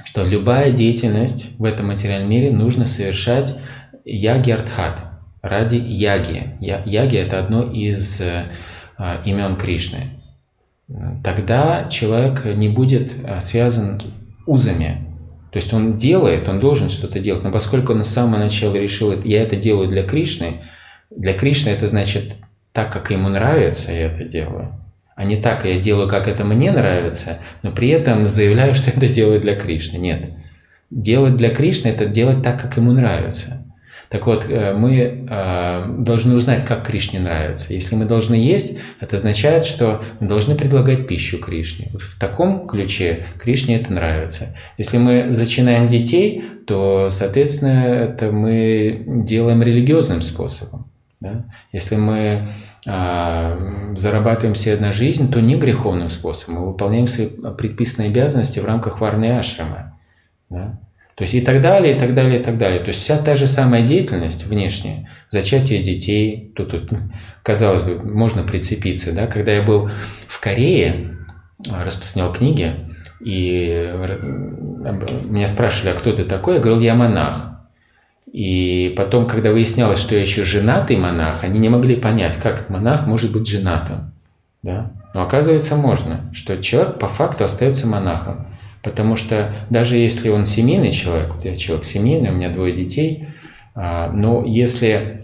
что любая деятельность в этом материальном мире нужно совершать яги артхат, ради яги. Яги – это одно из а, имен Кришны. Тогда человек не будет а, связан узами то есть он делает, он должен что-то делать, но поскольку он с самого начала решил, я это делаю для Кришны, для Кришны это значит так, как ему нравится, я это делаю, а не так, я делаю, как это мне нравится, но при этом заявляю, что это делаю для Кришны. Нет. Делать для Кришны – это делать так, как ему нравится. Так вот, э, мы э, должны узнать, как Кришне нравится. Если мы должны есть, это означает, что мы должны предлагать пищу Кришне. Вот в таком ключе Кришне это нравится. Если мы зачинаем детей, то, соответственно, это мы делаем религиозным способом. Да? Если мы а, зарабатываем себе на жизнь, то не греховным способом. Мы выполняем свои предписанные обязанности в рамках варны ашрама. Да? То есть и так далее, и так далее, и так далее. То есть вся та же самая деятельность внешняя, зачатие детей, тут, тут казалось бы, можно прицепиться. Да? Когда я был в Корее, распространял книги, и меня спрашивали, а кто ты такой? Я говорил, я монах. И потом, когда выяснялось, что я еще женатый монах, они не могли понять, как монах может быть женатым. Да? Но оказывается, можно, что человек по факту остается монахом. Потому что даже если он семейный человек, вот я человек семейный, у меня двое детей, а, но если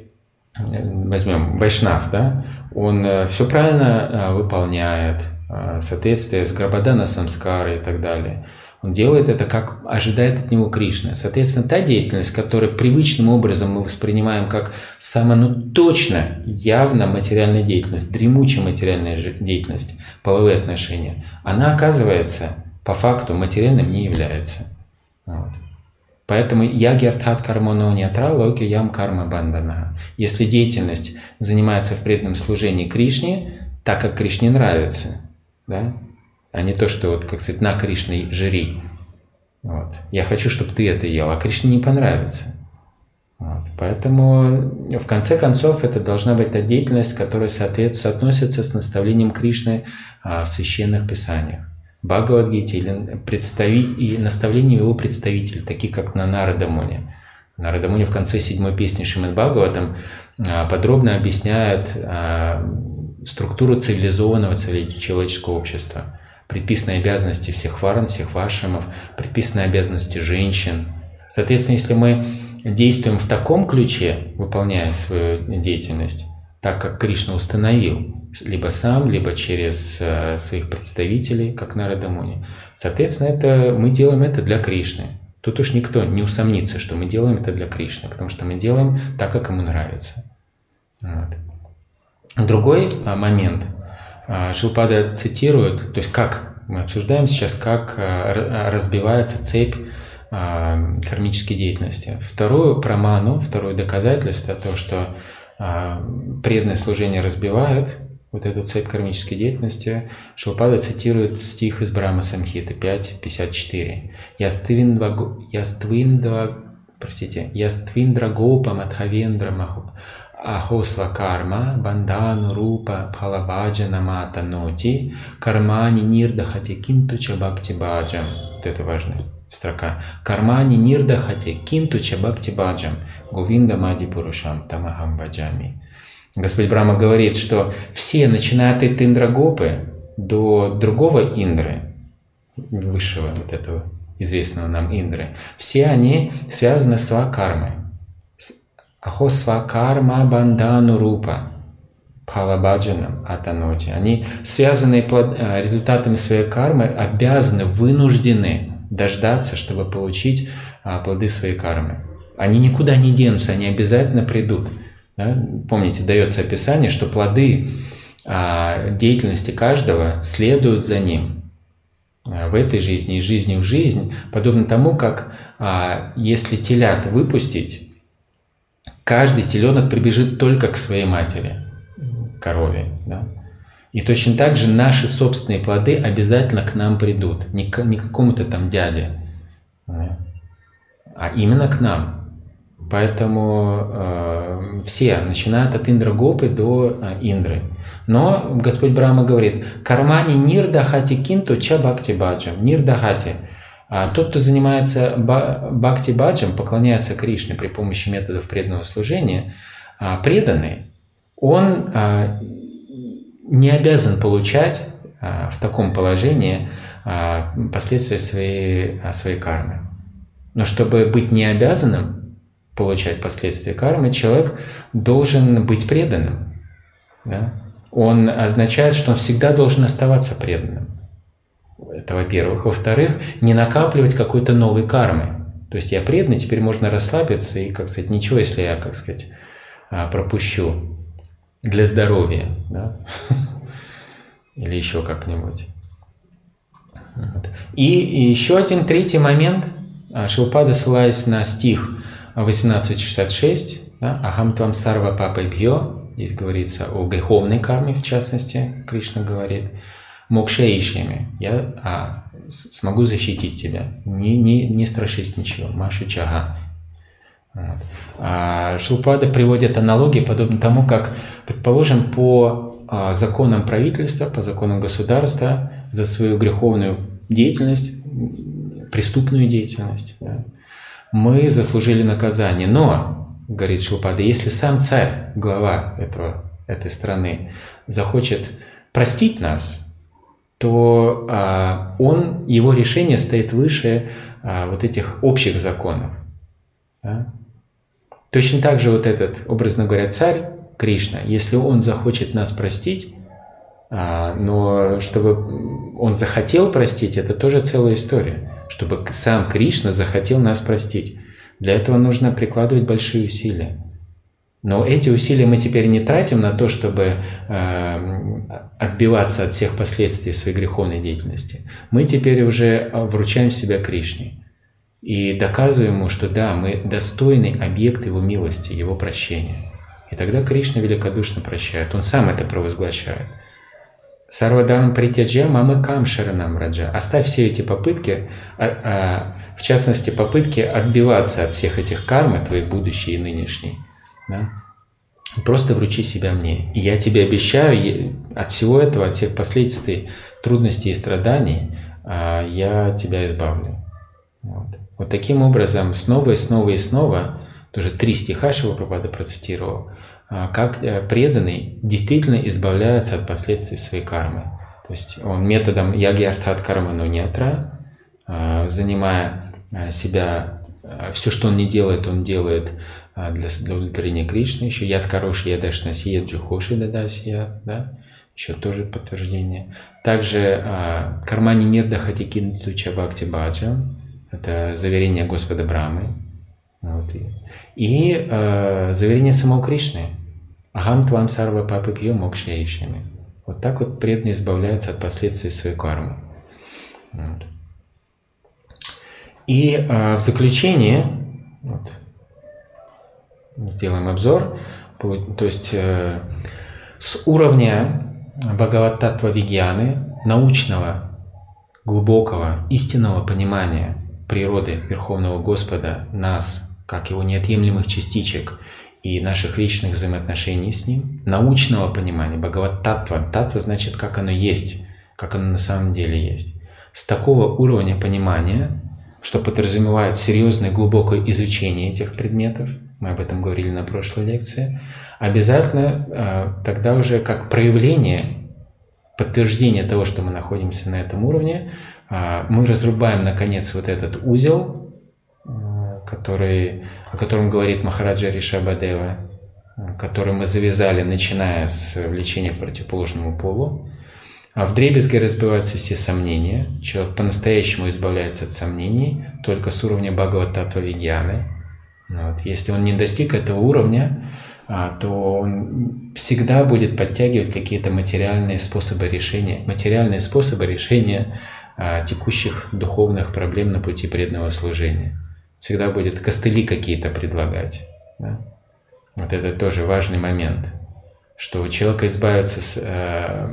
возьмем Вайшнав, да, он э, все правильно а, выполняет, а, соответствие с Грабадана Самскара и так далее. Он делает это, как ожидает от него Кришна. Соответственно, та деятельность, которую привычным образом мы воспринимаем как само, ну, точно, явно материальная деятельность, дремучая материальная деятельность, половые отношения, она оказывается по факту материальным не является. Вот. Поэтому я гертхат кармоно нятра локи ям карма бандана. Если деятельность занимается в преданном служении Кришне, так как Кришне нравится, да, а не то, что вот, как сказать, на Кришне жри. Вот. Я хочу, чтобы ты это ел, а Кришне не понравится. Вот. Поэтому, в конце концов, это должна быть та деятельность, которая соотносится с наставлением Кришны а, в священных писаниях. Бхагавадгите или представить, и наставлением его представителей, такие как на Нарадамуне. Нарадамуне в конце седьмой песни Шимад Бхагаватам а, подробно объясняет а, структуру цивилизованного человеческого общества, предписанные обязанности всех варн, всех вашимов, предписанные обязанности женщин. Соответственно, если мы действуем в таком ключе, выполняя свою деятельность, так как Кришна установил, либо сам, либо через э, своих представителей, как на Радамуне. Соответственно, это, мы делаем это для Кришны. Тут уж никто не усомнится, что мы делаем это для Кришны, потому что мы делаем так, как ему нравится. Вот. Другой а, момент. А, Шилпада цитирует, то есть как мы обсуждаем сейчас, как а, разбивается цепь кармической деятельности. Вторую проману, второе доказательство, то, что преданное служение разбивает вот эту цепь кармической деятельности, Шилпада цитирует стих из Брахма Самхиты 5.54. Яствиндва, простите, яствиндра гопа матхавендра маху. Ахосва карма, бандану рупа пхалабаджана мата ноти, кармани нирдахати кинтуча бхакти баджам. Вот это важная строка. Кармани нирдахати кинтуча бхакти баджам, говинда мади пурушам тамахам баджами. Господь Брама говорит, что все, начиная от Индрагопы до другого Индры, высшего вот этого известного нам Индры, все они связаны с кармой. Ахо свакарма бандану рупа. пхалабаджанам атаноти. Они, связанные э, результатами своей кармы, обязаны, вынуждены дождаться, чтобы получить а, плоды своей кармы. Они никуда не денутся, они обязательно придут. Да? Помните, дается описание, что плоды а, деятельности каждого следуют за ним а, в этой жизни и жизни в жизнь, подобно тому, как а, если телят выпустить, каждый теленок прибежит только к своей матери, корове. Да? И точно так же наши собственные плоды обязательно к нам придут, не к, не к какому-то там дяде, а именно к нам. Поэтому э, все начинают от Индра Гопы до э, Индры. Но Господь Брама говорит, кармани нирдахати кинту ча бхакти баджам. Нирдахати. А тот, кто занимается бхакти баджам, поклоняется Кришне при помощи методов преданного служения, а, преданный, он а, не обязан получать а, в таком положении а, последствия своей, а, своей кармы. Но чтобы быть не обязанным, получать последствия кармы, человек должен быть преданным. Да? Он означает, что он всегда должен оставаться преданным. Это во-первых. Во-вторых, не накапливать какой-то новой кармы. То есть я преданный, теперь можно расслабиться и, как сказать, ничего, если я, как сказать, а, пропущу для здоровья, да? или еще как-нибудь. И, еще один третий момент. А, Шилпада, ссылаясь на стих 1866, да, Ахам твам сарва папа бьё, здесь говорится о греховной карме, в частности, Кришна говорит, мокшеишьями, я а, смогу защитить тебя, не, не, не страшись ничего, машу чага. Вот. А Шилпада приводит аналогии, подобно тому, как, предположим, по а, законам правительства, по законам государства, за свою греховную деятельность, преступную деятельность, да, мы заслужили наказание. Но, говорит Шилпада, если сам царь, глава этого, этой страны, захочет простить нас, то а, он, его решение стоит выше а, вот этих общих законов. Да? Точно так же вот этот, образно говоря, царь Кришна, если он захочет нас простить, а, но чтобы он захотел простить, это тоже целая история чтобы сам Кришна захотел нас простить. Для этого нужно прикладывать большие усилия. Но эти усилия мы теперь не тратим на то, чтобы э, отбиваться от всех последствий своей греховной деятельности. Мы теперь уже вручаем себя Кришне и доказываем ему, что да, мы достойный объект его милости, его прощения. И тогда Кришна великодушно прощает. Он сам это провозглашает. Сарвадан притяджа мамы кам шаранам раджа. Оставь все эти попытки, а, а, в частности, попытки отбиваться от всех этих кармы, твои будущие и нынешние. Да? Просто вручи себя мне. И я тебе обещаю, от всего этого, от всех последствий, трудностей и страданий, а, я тебя избавлю. Вот. вот таким образом, снова и снова и снова, тоже три стиха Шивапрапада процитировал, а, как э, преданный действительно избавляется от последствий своей кармы. То есть он методом яги артхат карма нунятра, а, занимая а, себя, все, что он не делает, он делает для удовлетворения Кришны. Еще яд кароши ядашна сият джухоши дадасия, да? еще тоже подтверждение. Также кармани нирдахати туча бхакти баджа, это заверение Господа Брамы. Вот. И э, заверение самого Кришны. Агам твам сарва папы пью мокшляющими. Вот так вот преданные избавляются от последствий своей кармы. Вот. И э, в заключение, вот, сделаем обзор, то есть э, с уровня Бхагаваттатва Вигьяны, научного, глубокого, истинного понимания природы Верховного Господа, нас, как его неотъемлемых частичек, и наших вечных взаимоотношений с Ним, научного понимания, Бхагават Татва. Татва значит, как оно есть, как оно на самом деле есть. С такого уровня понимания, что подразумевает серьезное глубокое изучение этих предметов, мы об этом говорили на прошлой лекции, обязательно э, тогда уже как проявление, подтверждение того, что мы находимся на этом уровне, э, мы разрубаем наконец вот этот узел, который, о котором говорит Махараджа Ришабадева. который мы завязали, начиная с влечения к противоположному полу. А в дребезги разбиваются все сомнения. Человек по-настоящему избавляется от сомнений только с уровня Бхагавататва Вигьяны. Вот. Если он не достиг этого уровня, а, то он всегда будет подтягивать какие-то материальные способы решения, материальные способы решения а, текущих духовных проблем на пути преданного служения. Всегда будет костыли какие-то предлагать. Да? Вот это тоже важный момент, что у человека избавиться, с, э,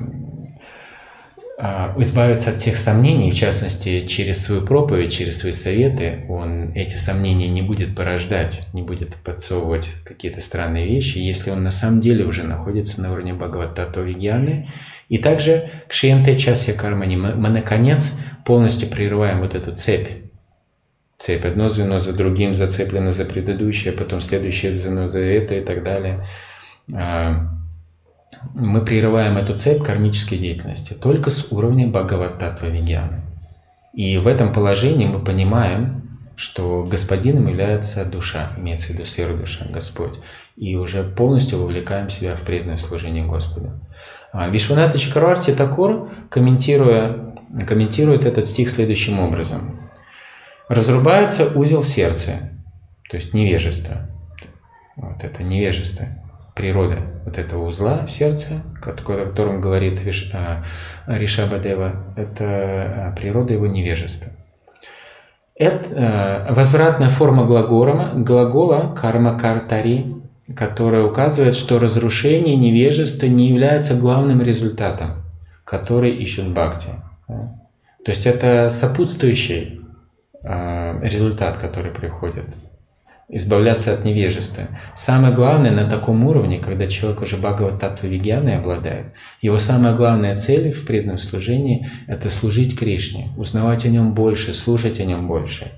э, избавиться от тех сомнений, в частности, через свою проповедь, через свои советы, он эти сомнения не будет порождать, не будет подсовывать какие-то странные вещи, если он на самом деле уже находится на уровне Бхагавататва Вигьяны. И также к Шиенте Часья Кармани мы, мы, наконец, полностью прерываем вот эту цепь цепь. Одно звено за другим зацеплено за предыдущее, потом следующее звено за это и так далее. А, мы прерываем эту цепь кармической деятельности только с уровня Бхагаваттатва Вигьяны. И в этом положении мы понимаем, что господином является душа, имеется в виду сфера душа, Господь, и уже полностью вовлекаем себя в преданное служение Господу. А, Вишваната Чакарварти Такур, комментируя, комментирует этот стих следующим образом разрубается узел в сердце, то есть невежество. Вот это невежество, природа вот этого узла в сердце, о котором говорит а, Ришабадева, это а, природа его невежества. Это а, возвратная форма глагола, глагола карма картари, которая указывает, что разрушение невежества не является главным результатом, который ищут бхакти. То есть это сопутствующий Э, результат, который приходит. Избавляться от невежества. Самое главное на таком уровне, когда человек уже Бхагават Татва Вигьяной обладает, его самая главная цель в преданном служении – это служить Кришне, узнавать о нем больше, слушать о нем больше.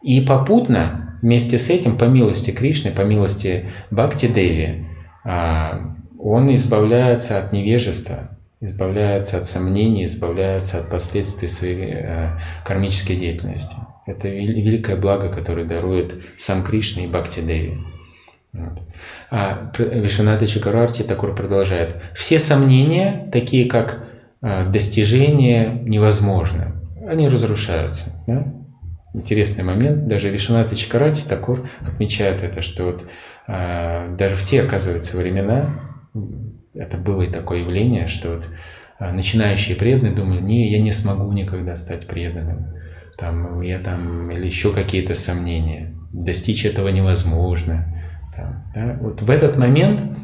И попутно, вместе с этим, по милости Кришны, по милости Бхакти Деви, а, он избавляется от невежества, избавляется от сомнений, избавляется от последствий своей э, кармической деятельности. Это великое благо, которое дарует сам Кришна и Бхакти Деви. Вот. А Вишванатha Чакарарти Такур продолжает. Все сомнения, такие как а, достижение невозможно, они разрушаются. Да? Интересный момент. Даже Вишванатha Чакарарти Такур отмечает это, что вот, а, даже в те, оказывается, времена это было и такое явление, что вот, а, начинающие преданные думали, не, я не смогу никогда стать преданным там, я там, или еще какие-то сомнения, достичь этого невозможно. Там, да? Вот в этот момент,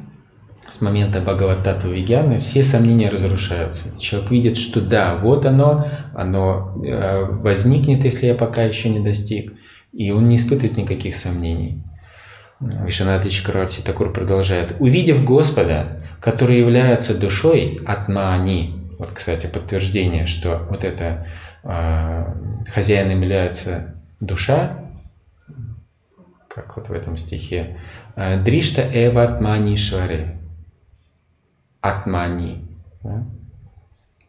с момента Бхагавататва Вигьяны, все сомнения разрушаются. Человек видит, что да, вот оно, оно э, возникнет, если я пока еще не достиг, и он не испытывает никаких сомнений. Вишанатри Чакраварти Такур продолжает. «Увидев Господа, который является душой Атмани, вот, кстати, подтверждение, что вот это хозяином является душа, как вот в этом стихе, а, Дришта Эва Атмани Шваре. Атмани. Да?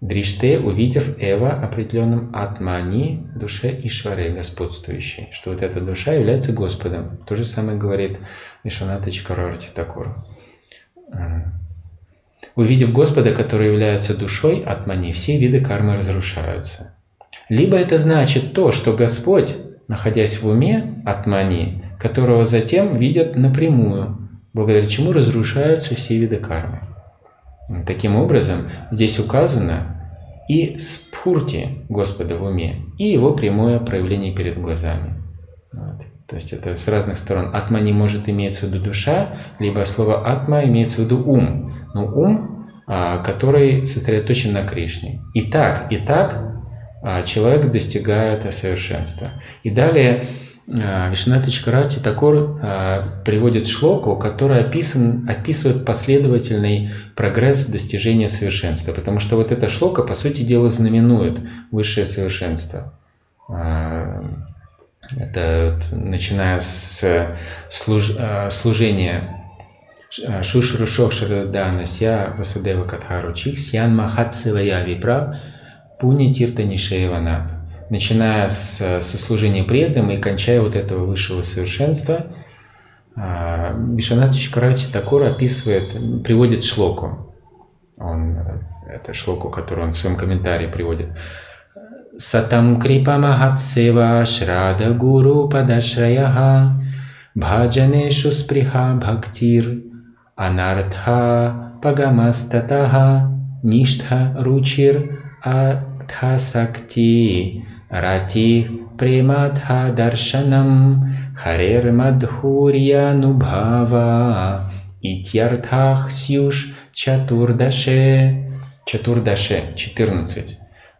Дриште, увидев Эва определенным Атмани, душе Ишваре, господствующей, что вот эта душа является Господом. То же самое говорит Вишваната Чакарарти Такур. А, увидев Господа, который является душой Атмани, все виды кармы разрушаются. Либо это значит то, что Господь, находясь в уме Атмани, которого затем видят напрямую, благодаря чему разрушаются все виды кармы. Таким образом, здесь указано и спурти Господа в уме, и его прямое проявление перед глазами. Вот. То есть это с разных сторон. Атма не может иметься в виду душа, либо слово атма имеется в виду ум. Но ум, а, который сосредоточен на Кришне. И так, и так человек достигает совершенства. И далее а, Вишната Чакарати Такор а, приводит шлоку, который описан, описывает последовательный прогресс достижения совершенства, потому что вот эта шлока, по сути дела, знаменует высшее совершенство. Это начиная с служ, служения Шушрушох Шрадана Ся Васудева Катхару Чих Сьян Махатсивая Випра Пуни Тирта Нишееванат, начиная с, со служения преданным и кончая вот этого высшего совершенства, а, Вишванат Чакравати Такур описывает, приводит шлоку. Он, это шлоку, которую он в своем комментарии приводит. Сатам крипа махатсева шрада гуру падашраяха бхаджанешу сприха бхактир анартха пагамастатаха ништха ручир атхасакти рати прематха даршанам харер мадхурья нубхава итьяртхах сюш чатурдаше чатурдаше 14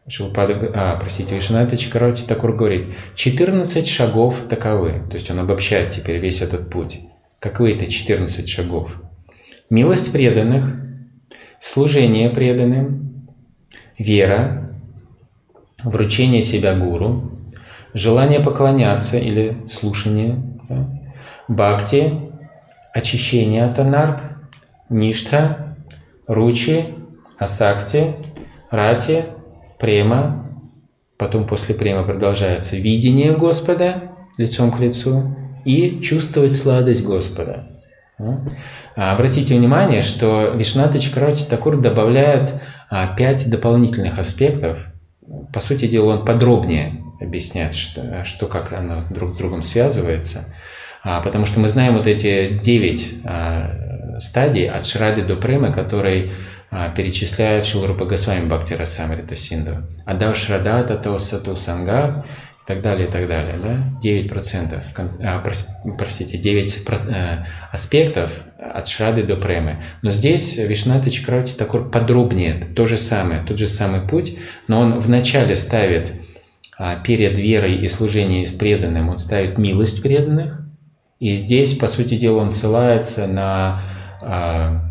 Шилпада, а, простите, Вишната Чакарвати Такур говорит, 14 шагов таковы. То есть он обобщает теперь весь этот путь. Каковы это 14 шагов? Милость преданных, служение преданным, вера, вручение себя гуру, желание поклоняться или слушание, да? бхакти, очищение от анарт, ништха, ручи, асакти, рати, према, потом после према продолжается видение Господа лицом к лицу и чувствовать сладость Господа. А обратите внимание, что Вишната Чакравати Такур добавляет а, пять дополнительных аспектов. По сути дела, он подробнее объясняет, что, что как оно друг с другом связывается. А, потому что мы знаем вот эти девять стадий от Шрады до Премы, которые а, перечисляет Шилрупа Госвами Бхакти Расамрита Синду. Адав Шрада Тато Сату Санга и так далее, и так далее. Да? 9%, а, простите, 9 э, аспектов от Шрады до Премы. Но здесь Вишната Чакрати такой подробнее, то же самое, тот же самый путь, но он вначале ставит а, перед верой и служением преданным, он ставит милость преданных, и здесь, по сути дела, он ссылается на а,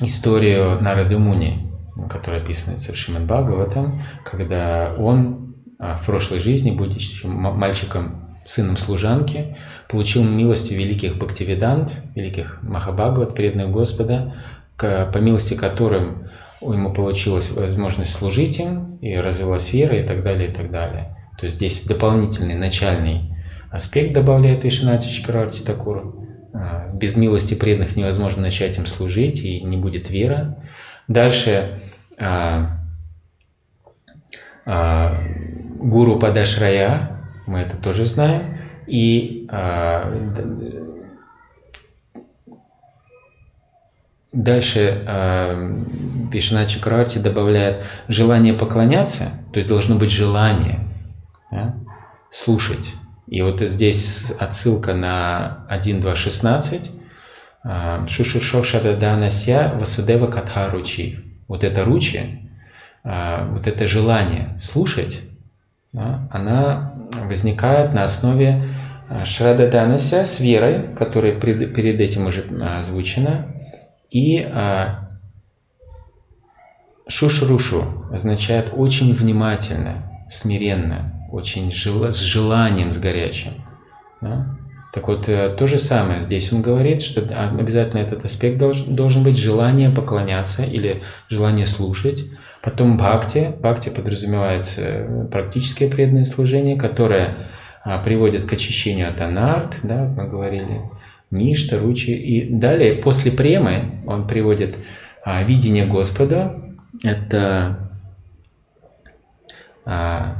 историю Нарды Муни, которая описана в Шримад Бхагаватам, когда он в прошлой жизни, будучи мальчиком, сыном служанки, получил милость великих Бхактивидант, великих Махабхагават, преданных Господа, по милости которым ему получилась возможность служить им, и развилась вера, и так далее, и так далее. То есть здесь дополнительный начальный аспект добавляет Вишнати Чакравати Такур, а, без милости преданных невозможно начать им служить, и не будет вера. Дальше а, а, гуру Падашрая, мы это тоже знаем, и а, дальше а, Вишна Чакраварти добавляет желание поклоняться, то есть должно быть желание да, слушать и вот здесь отсылка на 1.2.16. А, Шушушошададанася Васудева Катха Ручи. Вот это ручи, вот это желание слушать, она возникает на основе а, Шрададанася с верой, которая перед этим уже озвучена, и Шушрушу означает очень внимательно, смиренно, очень жел, с желанием, с горячим. Да? Так вот, э, то же самое здесь он говорит, что обязательно этот аспект должен, должен быть желание поклоняться или желание слушать. Потом бхакти. Бхакти подразумевается практическое преданное служение, которое а, приводит к очищению от анарт, да, мы говорили, ништа, ручи. И далее, после премы, он приводит а, видение Господа. Это а,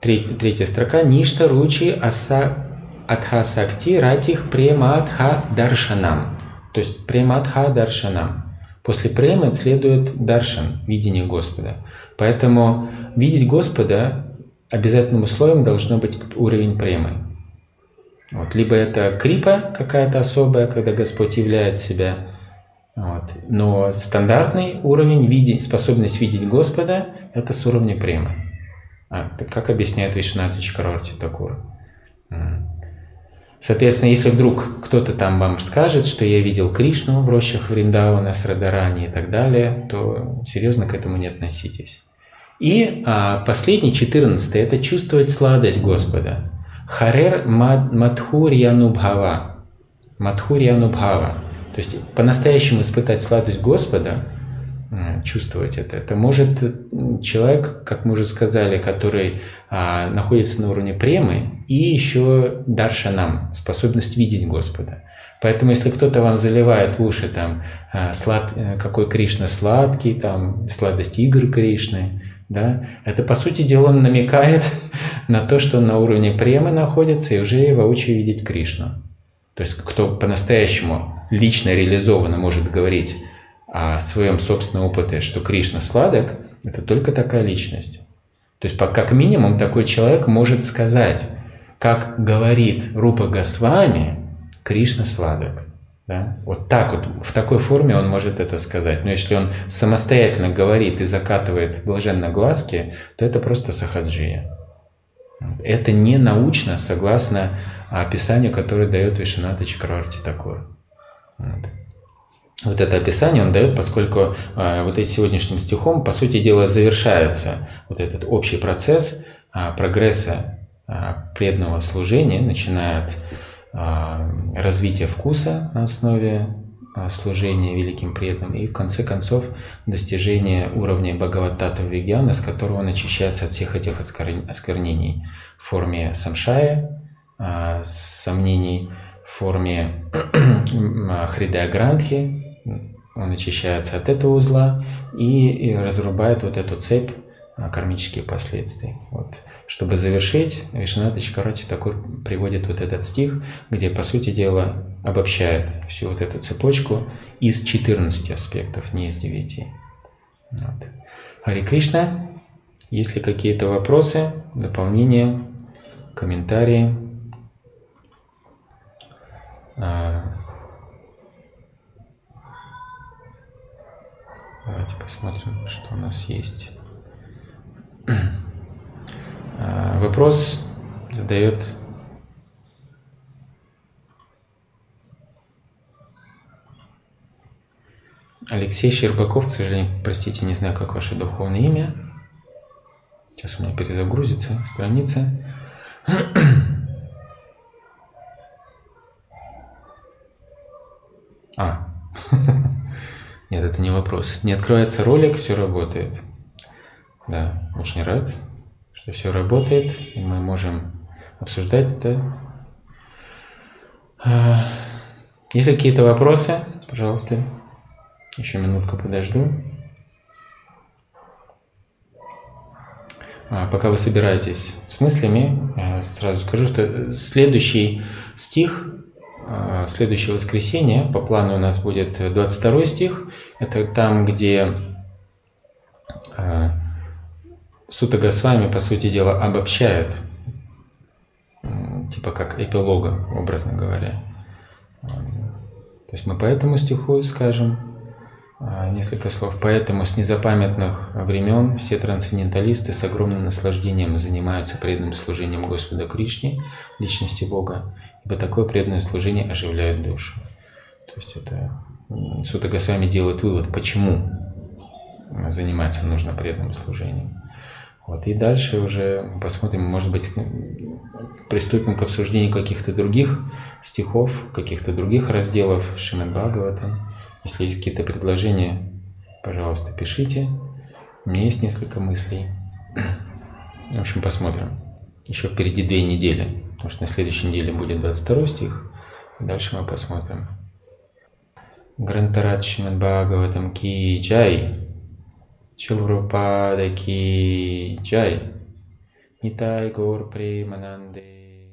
Третья, строка. Ништа ручи аса адхасакти ратих премадха даршанам. То есть премадха даршанам. После премы следует даршан, видение Господа. Поэтому видеть Господа обязательным условием должно быть уровень премы. Вот. Либо это крипа какая-то особая, когда Господь являет себя. Вот. Но стандартный уровень, видеть, способность видеть Господа, это с уровня премы. А, как объясняет Вишнати Чакарварти Такур? Соответственно, если вдруг кто-то там вам скажет, что я видел Кришну в рощах Вриндауна с Радарани и так далее, то серьезно к этому не относитесь. И а, последний, четырнадцатый, это чувствовать сладость Господа. Харер Мадхурьянубхава. Мадхурьянубхава. То есть по-настоящему испытать сладость Господа, чувствовать это. Это может человек, как мы уже сказали, который а, находится на уровне премы и еще дальше нам способность видеть Господа. Поэтому, если кто-то вам заливает в уши там а, слад, э, какой Кришна сладкий, там сладость игр Кришны, да, это по сути дела он намекает на то, что он на уровне премы находится и уже воочию видеть Кришну. То есть кто по-настоящему лично реализованно может говорить о своем собственном опыте, что Кришна сладок, это только такая личность. То есть как минимум такой человек может сказать, как говорит Рупа Госвами, Кришна сладок. Да? Вот так вот, в такой форме он может это сказать. Но если он самостоятельно говорит и закатывает блаженно глазки, то это просто сахаджия. Это не научно, согласно описанию, которое дает Вишената Чакраварти Такур. Вот вот это описание он дает, поскольку э, вот этим сегодняшним стихом, по сути дела, завершается вот этот общий процесс э, прогресса э, преданного служения, начиная от э, развития вкуса на основе служения великим преданным и в конце концов достижения уровня Бхагаватата Вигьяна, с которого он очищается от всех этих осквернений в форме самшая, сомнений, в форме Хридая Грантхи, он очищается от этого узла и, и разрубает вот эту цепь а, кармических последствий. Вот. Чтобы завершить, Вишната Чакарати такой приводит вот этот стих, где, по сути дела, обобщает всю вот эту цепочку из 14 аспектов, не из 9. Вот. Хари Кришна, есть ли какие-то вопросы, дополнения, комментарии? А, Давайте посмотрим, что у нас есть. А, вопрос задает Алексей Щербаков, к сожалению, простите, не знаю, как ваше духовное имя. Сейчас у меня перезагрузится страница. А, Нет, это не вопрос. Не открывается ролик, все работает. Да, очень рад, что все работает, и мы можем обсуждать это. А, Если какие-то вопросы, пожалуйста, еще минутку подожду. А, пока вы собираетесь с мыслями, сразу скажу, что следующий стих следующее воскресенье, по плану у нас будет 22 стих, это там, где а, Сута Госвами, по сути дела, обобщает, типа как эпилога, образно говоря. То есть мы по этому стиху скажем а, несколько слов. Поэтому с незапамятных времен все трансценденталисты с огромным наслаждением занимаются преданным служением Господа Кришне, личности Бога, ибо такое преданное служение оживляет душу. То есть это Сута Госвами делает вывод, почему заниматься нужно преданным служением. Вот. И дальше уже посмотрим, может быть, приступим к обсуждению каких-то других стихов, каких-то других разделов Шримад Бхагавата. Если есть какие-то предложения, пожалуйста, пишите. У меня есть несколько мыслей. В общем, посмотрим. Еще впереди две недели. Потому что на следующей неделе будет 22 стих. Дальше мы посмотрим. Грантарат Шримад Бхагаватам Ки Джай. Чилрупада Ки Джай. Нитай Гор Премананде.